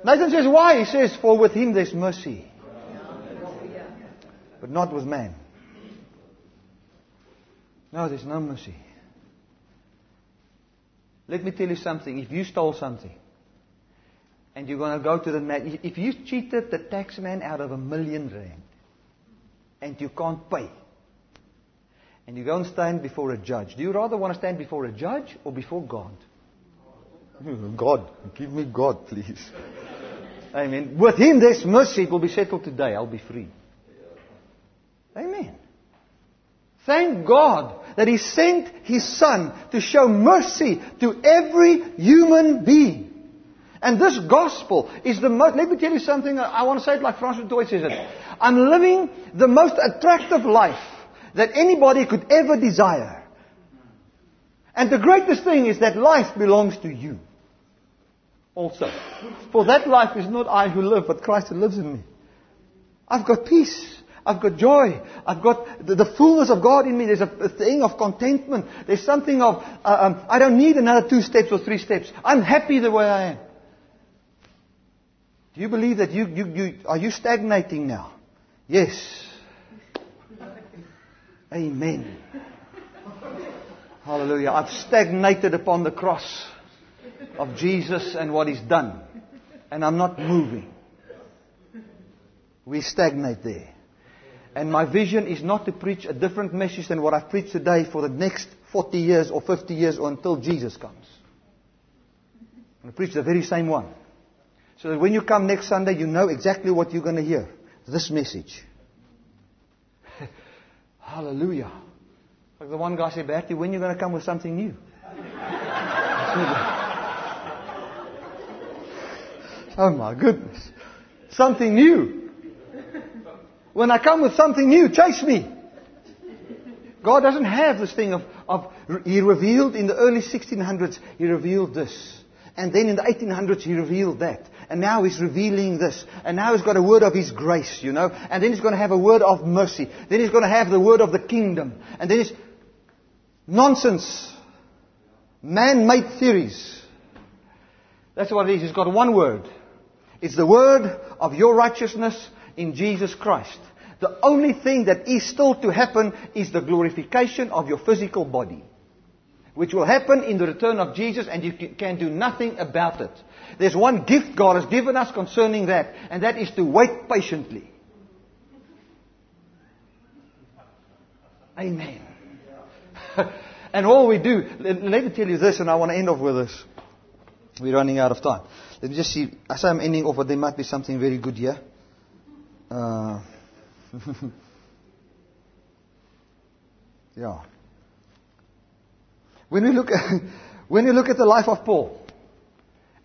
Nathan says, why? He says, for with him there's mercy. But not with man. No, there's no mercy. Let me tell you something. If you stole something, and you're going to go to the man, if you cheated the tax man out of a million rand, and you can't pay, and you go and stand before a judge, do you rather want to stand before a judge or before God? *laughs* God, give me God, please. Amen. With Him, there's mercy. It will be settled today. I'll be free. Amen. Thank God that He sent His Son to show mercy to every human being. And this gospel is the most, let me tell you something, I want to say it like Francis Toy says it. I'm living the most attractive life that anybody could ever desire. And the greatest thing is that life belongs to you. Also. For that life is not I who live, but Christ who lives in me. I've got peace. I've got joy. I've got the, the, fullness of God in me. There's a, a thing of contentment. There's something of, uh, um, I don't need another two steps or three steps. I'm happy the way I am. Do you believe that you, you, you are you stagnating now? Yes. Amen. Hallelujah. I've stagnated upon the cross of Jesus and what He's done. And I'm not moving. We stagnate there. And my vision is not to preach a different message than what I've preached today for the next 40 years or 50 years or until Jesus comes. I'm going to preach the very same one. So that when you come next Sunday, you know exactly what you're going to hear. This message. *laughs* Hallelujah. Like the one guy said, Bertie, when are you going to come with something new? *laughs* oh my goodness. Something new. When I come with something new, chase me. God doesn't have this thing of, of, He revealed in the early 1600s, He revealed this. And then in the 1800s, He revealed that. And now He's revealing this. And now He's got a word of His grace, you know. And then He's going to have a word of mercy. Then He's going to have the word of the kingdom. And then it's nonsense. Man-made theories. That's what it is. He's got one word. It's the word of your righteousness in Jesus Christ. The only thing that is still to happen is the glorification of your physical body. Which will happen in the return of Jesus and you can do nothing about it. There's one gift God has given us concerning that, and that is to wait patiently. Amen. *laughs* and all we do, let me tell you this, and I want to end off with this. We're running out of time. Let me just see. As I'm ending over, there might be something very good here. Uh, *laughs* yeah. When we look at, *laughs* when we look at the life of Paul,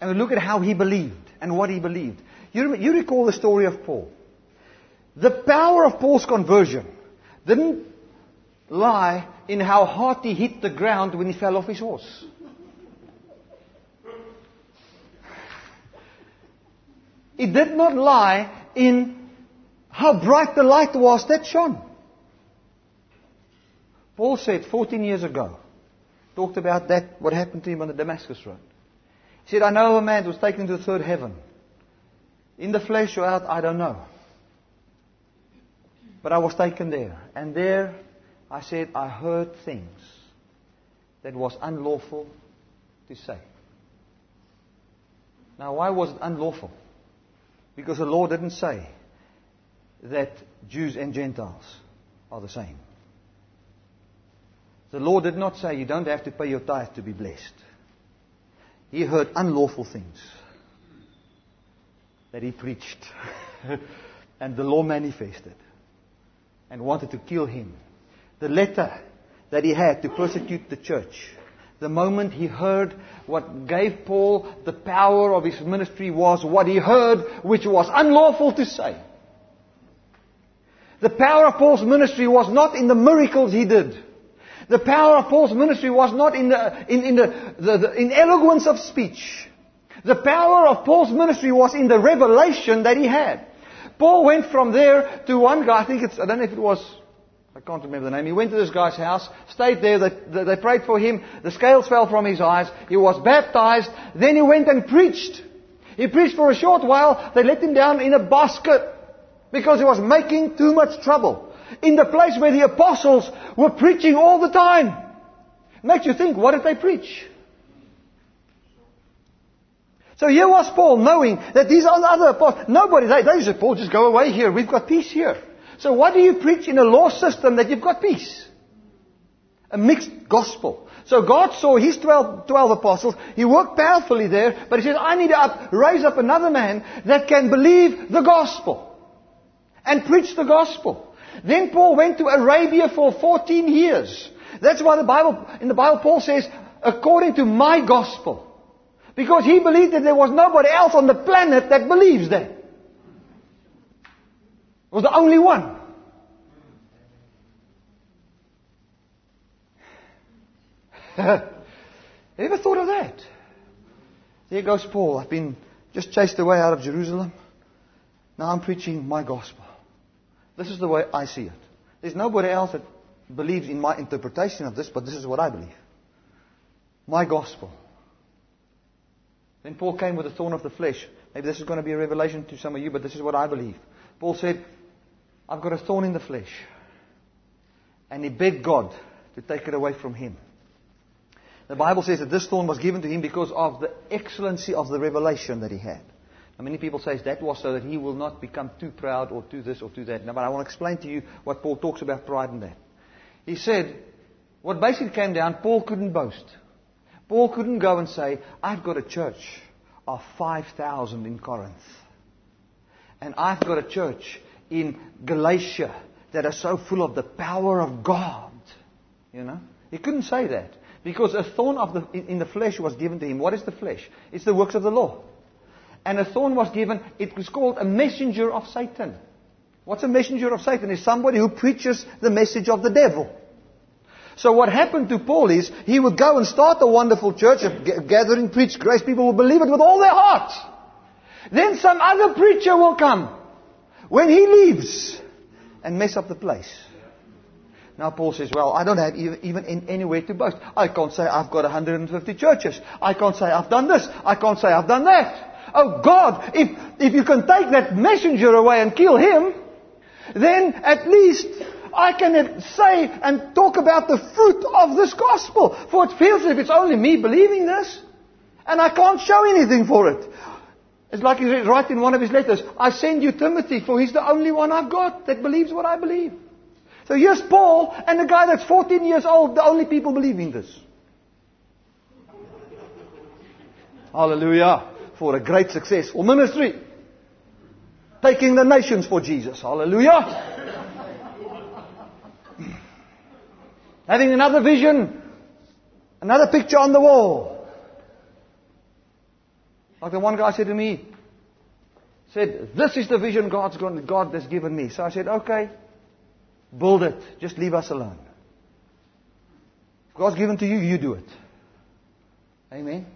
and we look at how he believed and what he believed, you, you recall the story of Paul. The power of Paul's conversion didn't lie in how hard he hit the ground when he fell off his horse. It did not lie in how bright the light was that shone. Paul said 14 years ago, talked about that, what happened to him on the Damascus Road. He said, I know a man who was taken to the third heaven. In the flesh or out, I don't know. But I was taken there. And there, I said, I heard things that was unlawful to say. Now, why was it unlawful? Because the law didn't say that Jews and Gentiles are the same. The law did not say you don't have to pay your tithe to be blessed. He heard unlawful things that he preached. *laughs* and the law manifested and wanted to kill him. The letter that he had to persecute the church. The moment he heard what gave Paul the power of his ministry was what he heard, which was unlawful to say. The power of Paul's ministry was not in the miracles he did. The power of Paul's ministry was not in the, in, in the, the, the in eloquence of speech. The power of Paul's ministry was in the revelation that he had. Paul went from there to one guy, I think it's, I don't know if it was, I can't remember the name. He went to this guy's house, stayed there, they, they prayed for him, the scales fell from his eyes, he was baptized, then he went and preached. He preached for a short while, they let him down in a basket because he was making too much trouble. In the place where the apostles were preaching all the time. makes you think, what did they preach? So here was Paul knowing that these other apostles. Nobody, they, they said, Paul, just go away here. We've got peace here. So why do you preach in a law system that you've got peace? A mixed gospel. So God saw his 12, 12 apostles. He worked powerfully there, but he said, I need to up, raise up another man that can believe the gospel and preach the gospel. Then Paul went to Arabia for 14 years. That's why the Bible, in the Bible Paul says, according to my gospel. Because he believed that there was nobody else on the planet that believes that. Was the only one. *laughs* ever thought of that? There goes Paul. I've been just chased away out of Jerusalem. Now I'm preaching my gospel. This is the way I see it. There's nobody else that believes in my interpretation of this, but this is what I believe. My gospel. Then Paul came with the thorn of the flesh. Maybe this is going to be a revelation to some of you, but this is what I believe. Paul said, I've got a thorn in the flesh. And he begged God to take it away from him. The Bible says that this thorn was given to him because of the excellency of the revelation that he had. Now, many people say that was so that he will not become too proud or too this or too that. Now, but I want to explain to you what Paul talks about pride in that. He said, what basically came down, Paul couldn't boast. Paul couldn't go and say, I've got a church of 5,000 in Corinth. And I've got a church in Galatia that are so full of the power of God. You know? He couldn't say that. Because a thorn of the, in the flesh was given to him. What is the flesh? It's the works of the law. And a thorn was given, it was called a messenger of Satan. What's a messenger of Satan? Is somebody who preaches the message of the devil. So what happened to Paul is he would go and start a wonderful church, gathering, preach grace. People will believe it with all their heart. Then some other preacher will come when he leaves and mess up the place. Now Paul says, well, I don't have even in anywhere to boast. I can't say I've got 150 churches. I can't say I've done this. I can't say I've done that. Oh God, if, if you can take that messenger away and kill him, then at least I can say and talk about the fruit of this gospel. For it feels as if it's only me believing this. And I can't show anything for it. It's like he writes in one of his letters, I send you Timothy, for he's the only one I've got that believes what I believe. So here's Paul and the guy that's 14 years old, the only people believing this. Hallelujah. For a great successful ministry. Taking the nations for Jesus. Hallelujah. Having another vision, another picture on the wall. Like the one guy said to me, said, this is the vision God's going, God has given me. So I said, okay, build it. Just leave us alone. If God's given to you, you do it. Amen.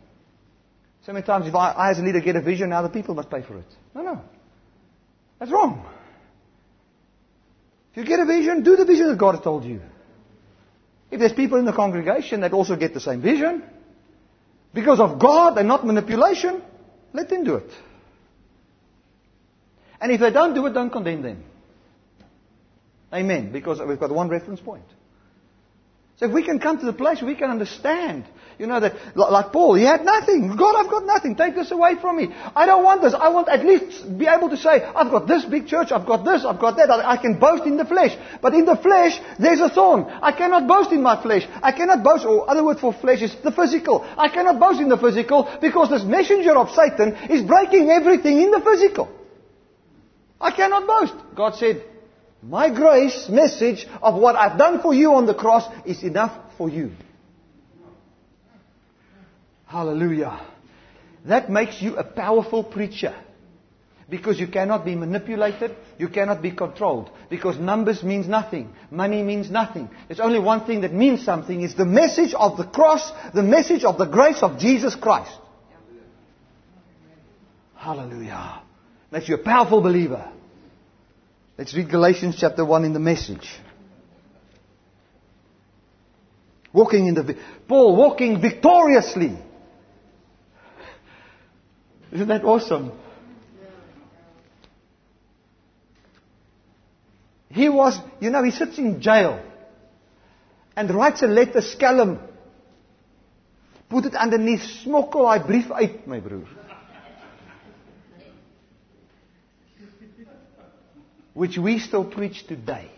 So many times if I, I as a leader get a vision, now the people must pay for it. No, no. That's wrong. If you get a vision, do the vision that God has told you. If there's people in the congregation that also get the same vision, because of God and not manipulation, let them do it. And if they don't do it, don't condemn them. Amen. Because we've got one reference point. So if we can come to the place where we can understand, you know, that, like Paul, he had nothing. God, I've got nothing. Take this away from me. I don't want this. I want at least be able to say, I've got this big church, I've got this, I've got that. I, I can boast in the flesh. But in the flesh, there's a thorn. I cannot boast in my flesh. I cannot boast, or other word for flesh is the physical. I cannot boast in the physical because this messenger of Satan is breaking everything in the physical. I cannot boast. God said, my grace message of what I've done for you on the cross is enough for you. Hallelujah. That makes you a powerful preacher. Because you cannot be manipulated, you cannot be controlled. Because numbers means nothing, money means nothing. There's only one thing that means something, it's the message of the cross, the message of the grace of Jesus Christ. Hallelujah. Makes you a powerful believer. Let's read Galatians chapter 1 in the message. Walking in the, Paul walking victoriously. Isn't that awesome? He was, you know, he sits in jail and writes a letter, skelm. Put it underneath, smokkel hy brief uit, my broer. which we still preach today.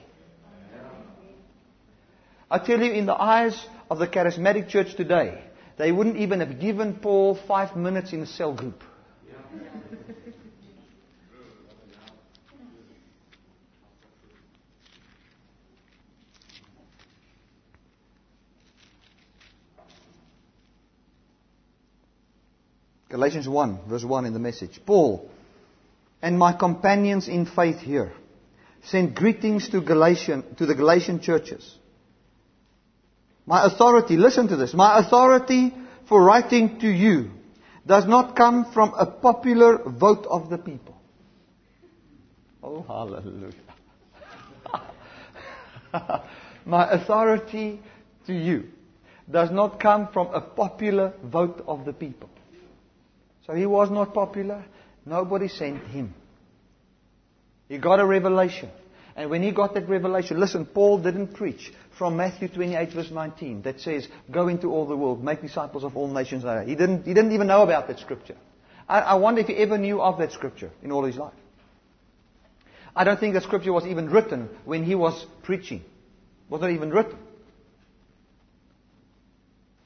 I tell you, in the eyes of the charismatic church today, they wouldn't even have given Paul five minutes in a cell group. Galatians 1, verse 1 in the message. Paul and my companions in faith here send greetings to, Galatian, to the Galatian churches. My authority, listen to this, my authority for writing to you does not come from a popular vote of the people. Oh, hallelujah. *laughs* my authority to you does not come from a popular vote of the people. So he was not popular. Nobody sent him. He got a revelation. And when he got that revelation, listen, Paul didn't preach from Matthew 28 verse 19 that says, go into all the world, make disciples of all nations. He didn't, he didn't even know about that scripture. I, I wonder if he ever knew of that scripture in all his life. I don't think that scripture was even written when he was preaching. It wasn't even written.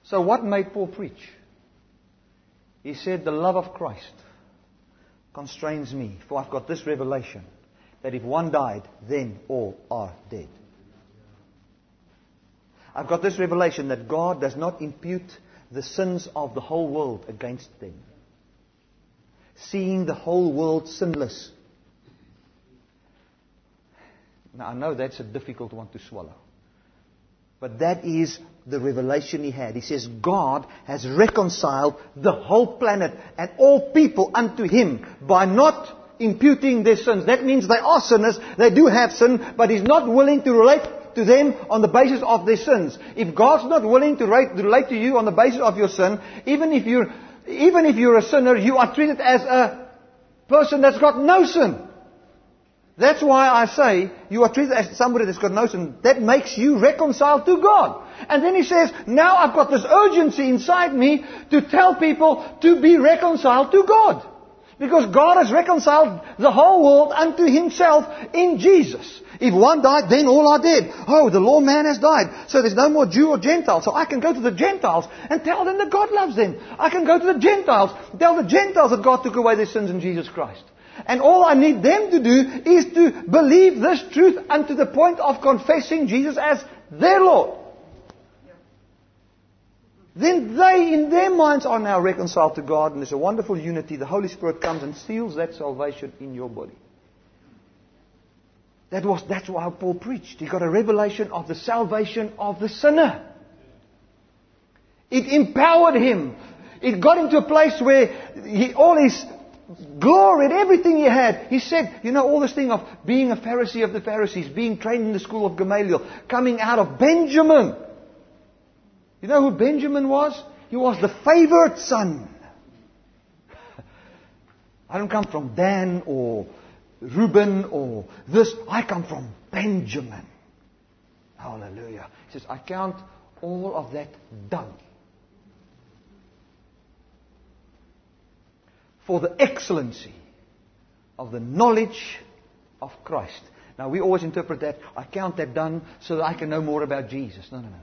So what made Paul preach? He said, the love of Christ constrains me, for I've got this revelation that if one died, then all are dead. I've got this revelation that God does not impute the sins of the whole world against them. Seeing the whole world sinless. Now, I know that's a difficult one to swallow. But that is the revelation he had. He says, God has reconciled the whole planet and all people unto him by not imputing their sins. That means they are sinners, they do have sin, but he's not willing to relate to them on the basis of their sins. If God's not willing to relate, to you on the basis of your sin, even if you're, even if you're a sinner, you are treated as a person that's got no sin. That's why I say you are treated as somebody that's got no sin. That makes you reconciled to God. And then he says, now I've got this urgency inside me to tell people to be reconciled to God. Because God has reconciled the whole world unto himself in Jesus. If one died, then all are dead. Oh, the law man has died. So there's no more Jew or Gentile. So I can go to the Gentiles and tell them that God loves them. I can go to the Gentiles, tell the Gentiles that God took away their sins in Jesus Christ. And all I need them to do is to believe this truth unto the point of confessing Jesus as their Lord. Then they, in their minds, are now reconciled to God, and there's a wonderful unity. The Holy Spirit comes and seals that salvation in your body. That was, that's why Paul preached. He got a revelation of the salvation of the sinner. It empowered him. It got him to a place where he, all his glory and everything he had. He said, you know, all this thing of being a Pharisee of the Pharisees, being trained in the school of Gamaliel, coming out of Benjamin. You know who Benjamin was? He was the favored son. I don't come from Dan or Reuben or this. I come from Benjamin. Hallelujah. He says, I count all of that dung. For the excellency of the knowledge of Christ. Now, we always interpret that, I count that dung so that I can know more about Jesus. No, no, no, no.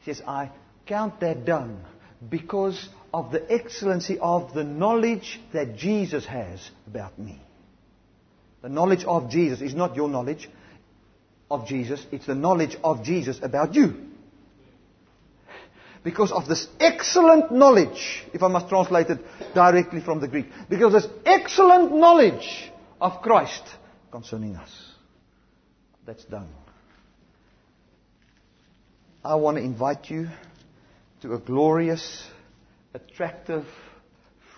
He says, I count that dung because of the excellency of the knowledge that Jesus has about me. The knowledge of Jesus is not your knowledge of Jesus, it's the knowledge of Jesus about you. Because of this excellent knowledge, if I must translate it directly from the Greek, because this excellent knowledge of Christ concerning us. That's done. I want to invite you to a glorious, attractive,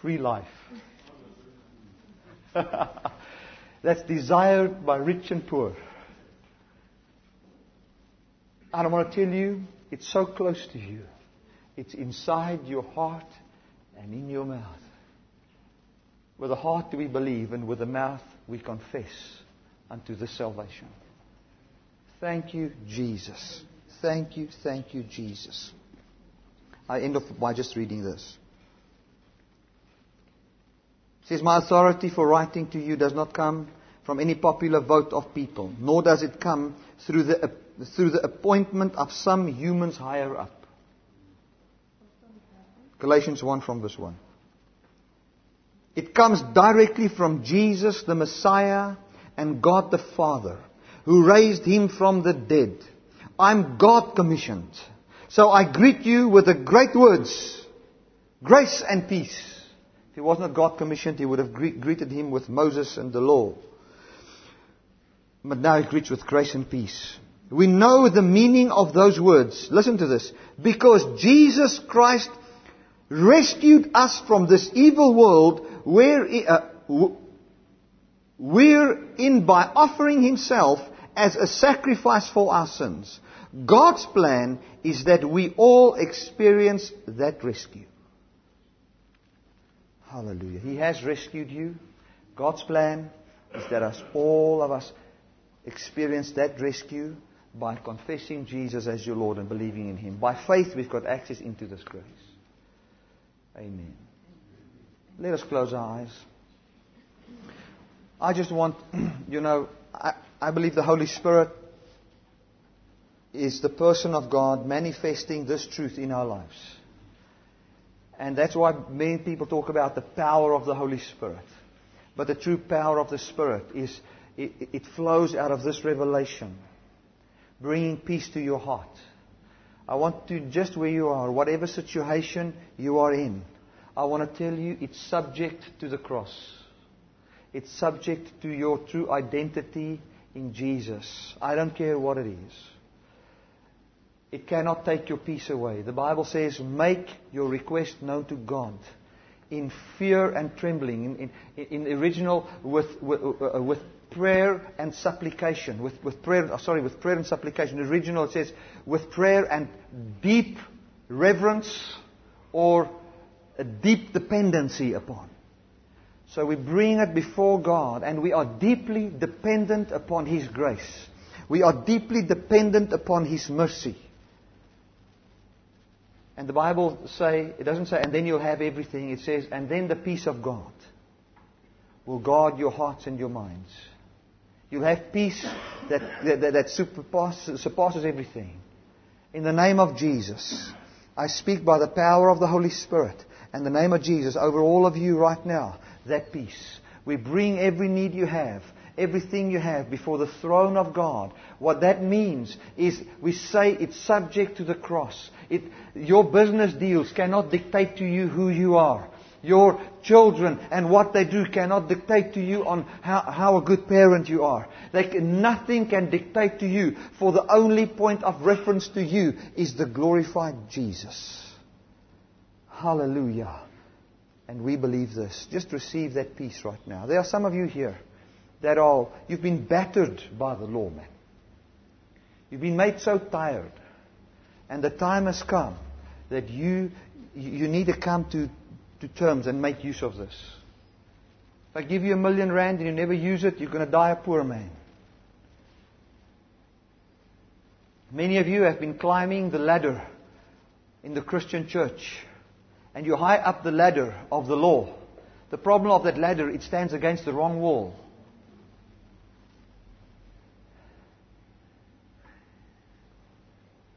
free life. *laughs* That's desired by rich and poor. And I want to tell you, it's so close to you. It's inside your heart and in your mouth. With the heart we believe, and with the mouth we confess unto the salvation. Thank you, Jesus. Thank you, thank you, Jesus. I end off by just reading this. It says, My authority for writing to you does not come from any popular vote of people, nor does it come through the, through the appointment of some humans higher up. Galatians 1 from verse 1. It comes directly from Jesus, the Messiah, and God the Father, who raised him from the dead. I'm God commissioned. So I greet you with the great words, grace and peace. If he was not God commissioned, he would have greeted him with Moses and the law. But now he greets with grace and peace. We know the meaning of those words. Listen to this. Because Jesus Christ rescued us from this evil world where, uh, wherein by offering himself as a sacrifice for our sins. God's plan is that we all experience that rescue. Hallelujah. He has rescued you. God's plan is that us, all of us, experience that rescue by confessing Jesus as your Lord and believing in Him. By faith, we've got access into this grace. Amen. Let us close our eyes. I just want, *clears throat* you know, I, I believe the Holy Spirit is the person of God manifesting this truth in our lives. And that's why many people talk about the power of the Holy Spirit. But the true power of the Spirit is, it, it flows out of this revelation, bringing peace to your heart. I want to, just where you are, whatever situation you are in, I want to tell you it's subject to the cross. It's subject to your true identity in Jesus. I don't care what it is. It cannot take your peace away. The Bible says, make your request known to God in fear and trembling. In, in, in the original, with, with, uh, with prayer and supplication. With, with prayer, oh, sorry, with prayer and supplication. The original says, with prayer and deep reverence or a deep dependency upon. So we bring it before God and we are deeply dependent upon His grace. We are deeply dependent upon His mercy. And the Bible say, it doesn't say, and then you'll have everything. It says, and then the peace of God will guard your hearts and your minds. You'll have peace that, that, that surpasses, surpasses everything. In the name of Jesus, I speak by the power of the Holy Spirit and the name of Jesus over all of you right now, that peace. We bring every need you have everything you have before the throne of God. What that means is we say it's subject to the cross. It, your business deals cannot dictate to you who you are. Your children and what they do cannot dictate to you on how, how a good parent you are. Can, nothing can dictate to you, for the only point of reference to you is the glorified Jesus. Hallelujah. And we believe this. Just receive that peace right now. There are some of you here that are, you've been battered by the law, man. You've been made so tired. And the time has come that you, you need to come to, to terms and make use of this. If I give you a million rand and you never use it, you're going to die a poor man. Many of you have been climbing the ladder in the Christian church, and you're high up the ladder of the law. The problem of that ladder, it stands against the wrong wall.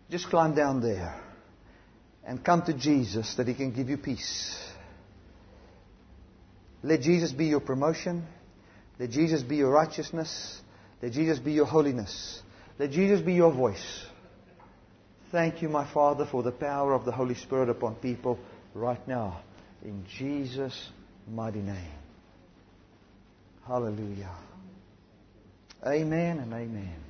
Just climb down there and come to Jesus that He can give you peace. Let Jesus be your promotion. Let Jesus be your righteousness. Let Jesus be your holiness. Let Jesus be your voice. Thank you, my Father, for the power of the Holy Spirit upon people right now. In Jesus' mighty name. Hallelujah. Amen and amen.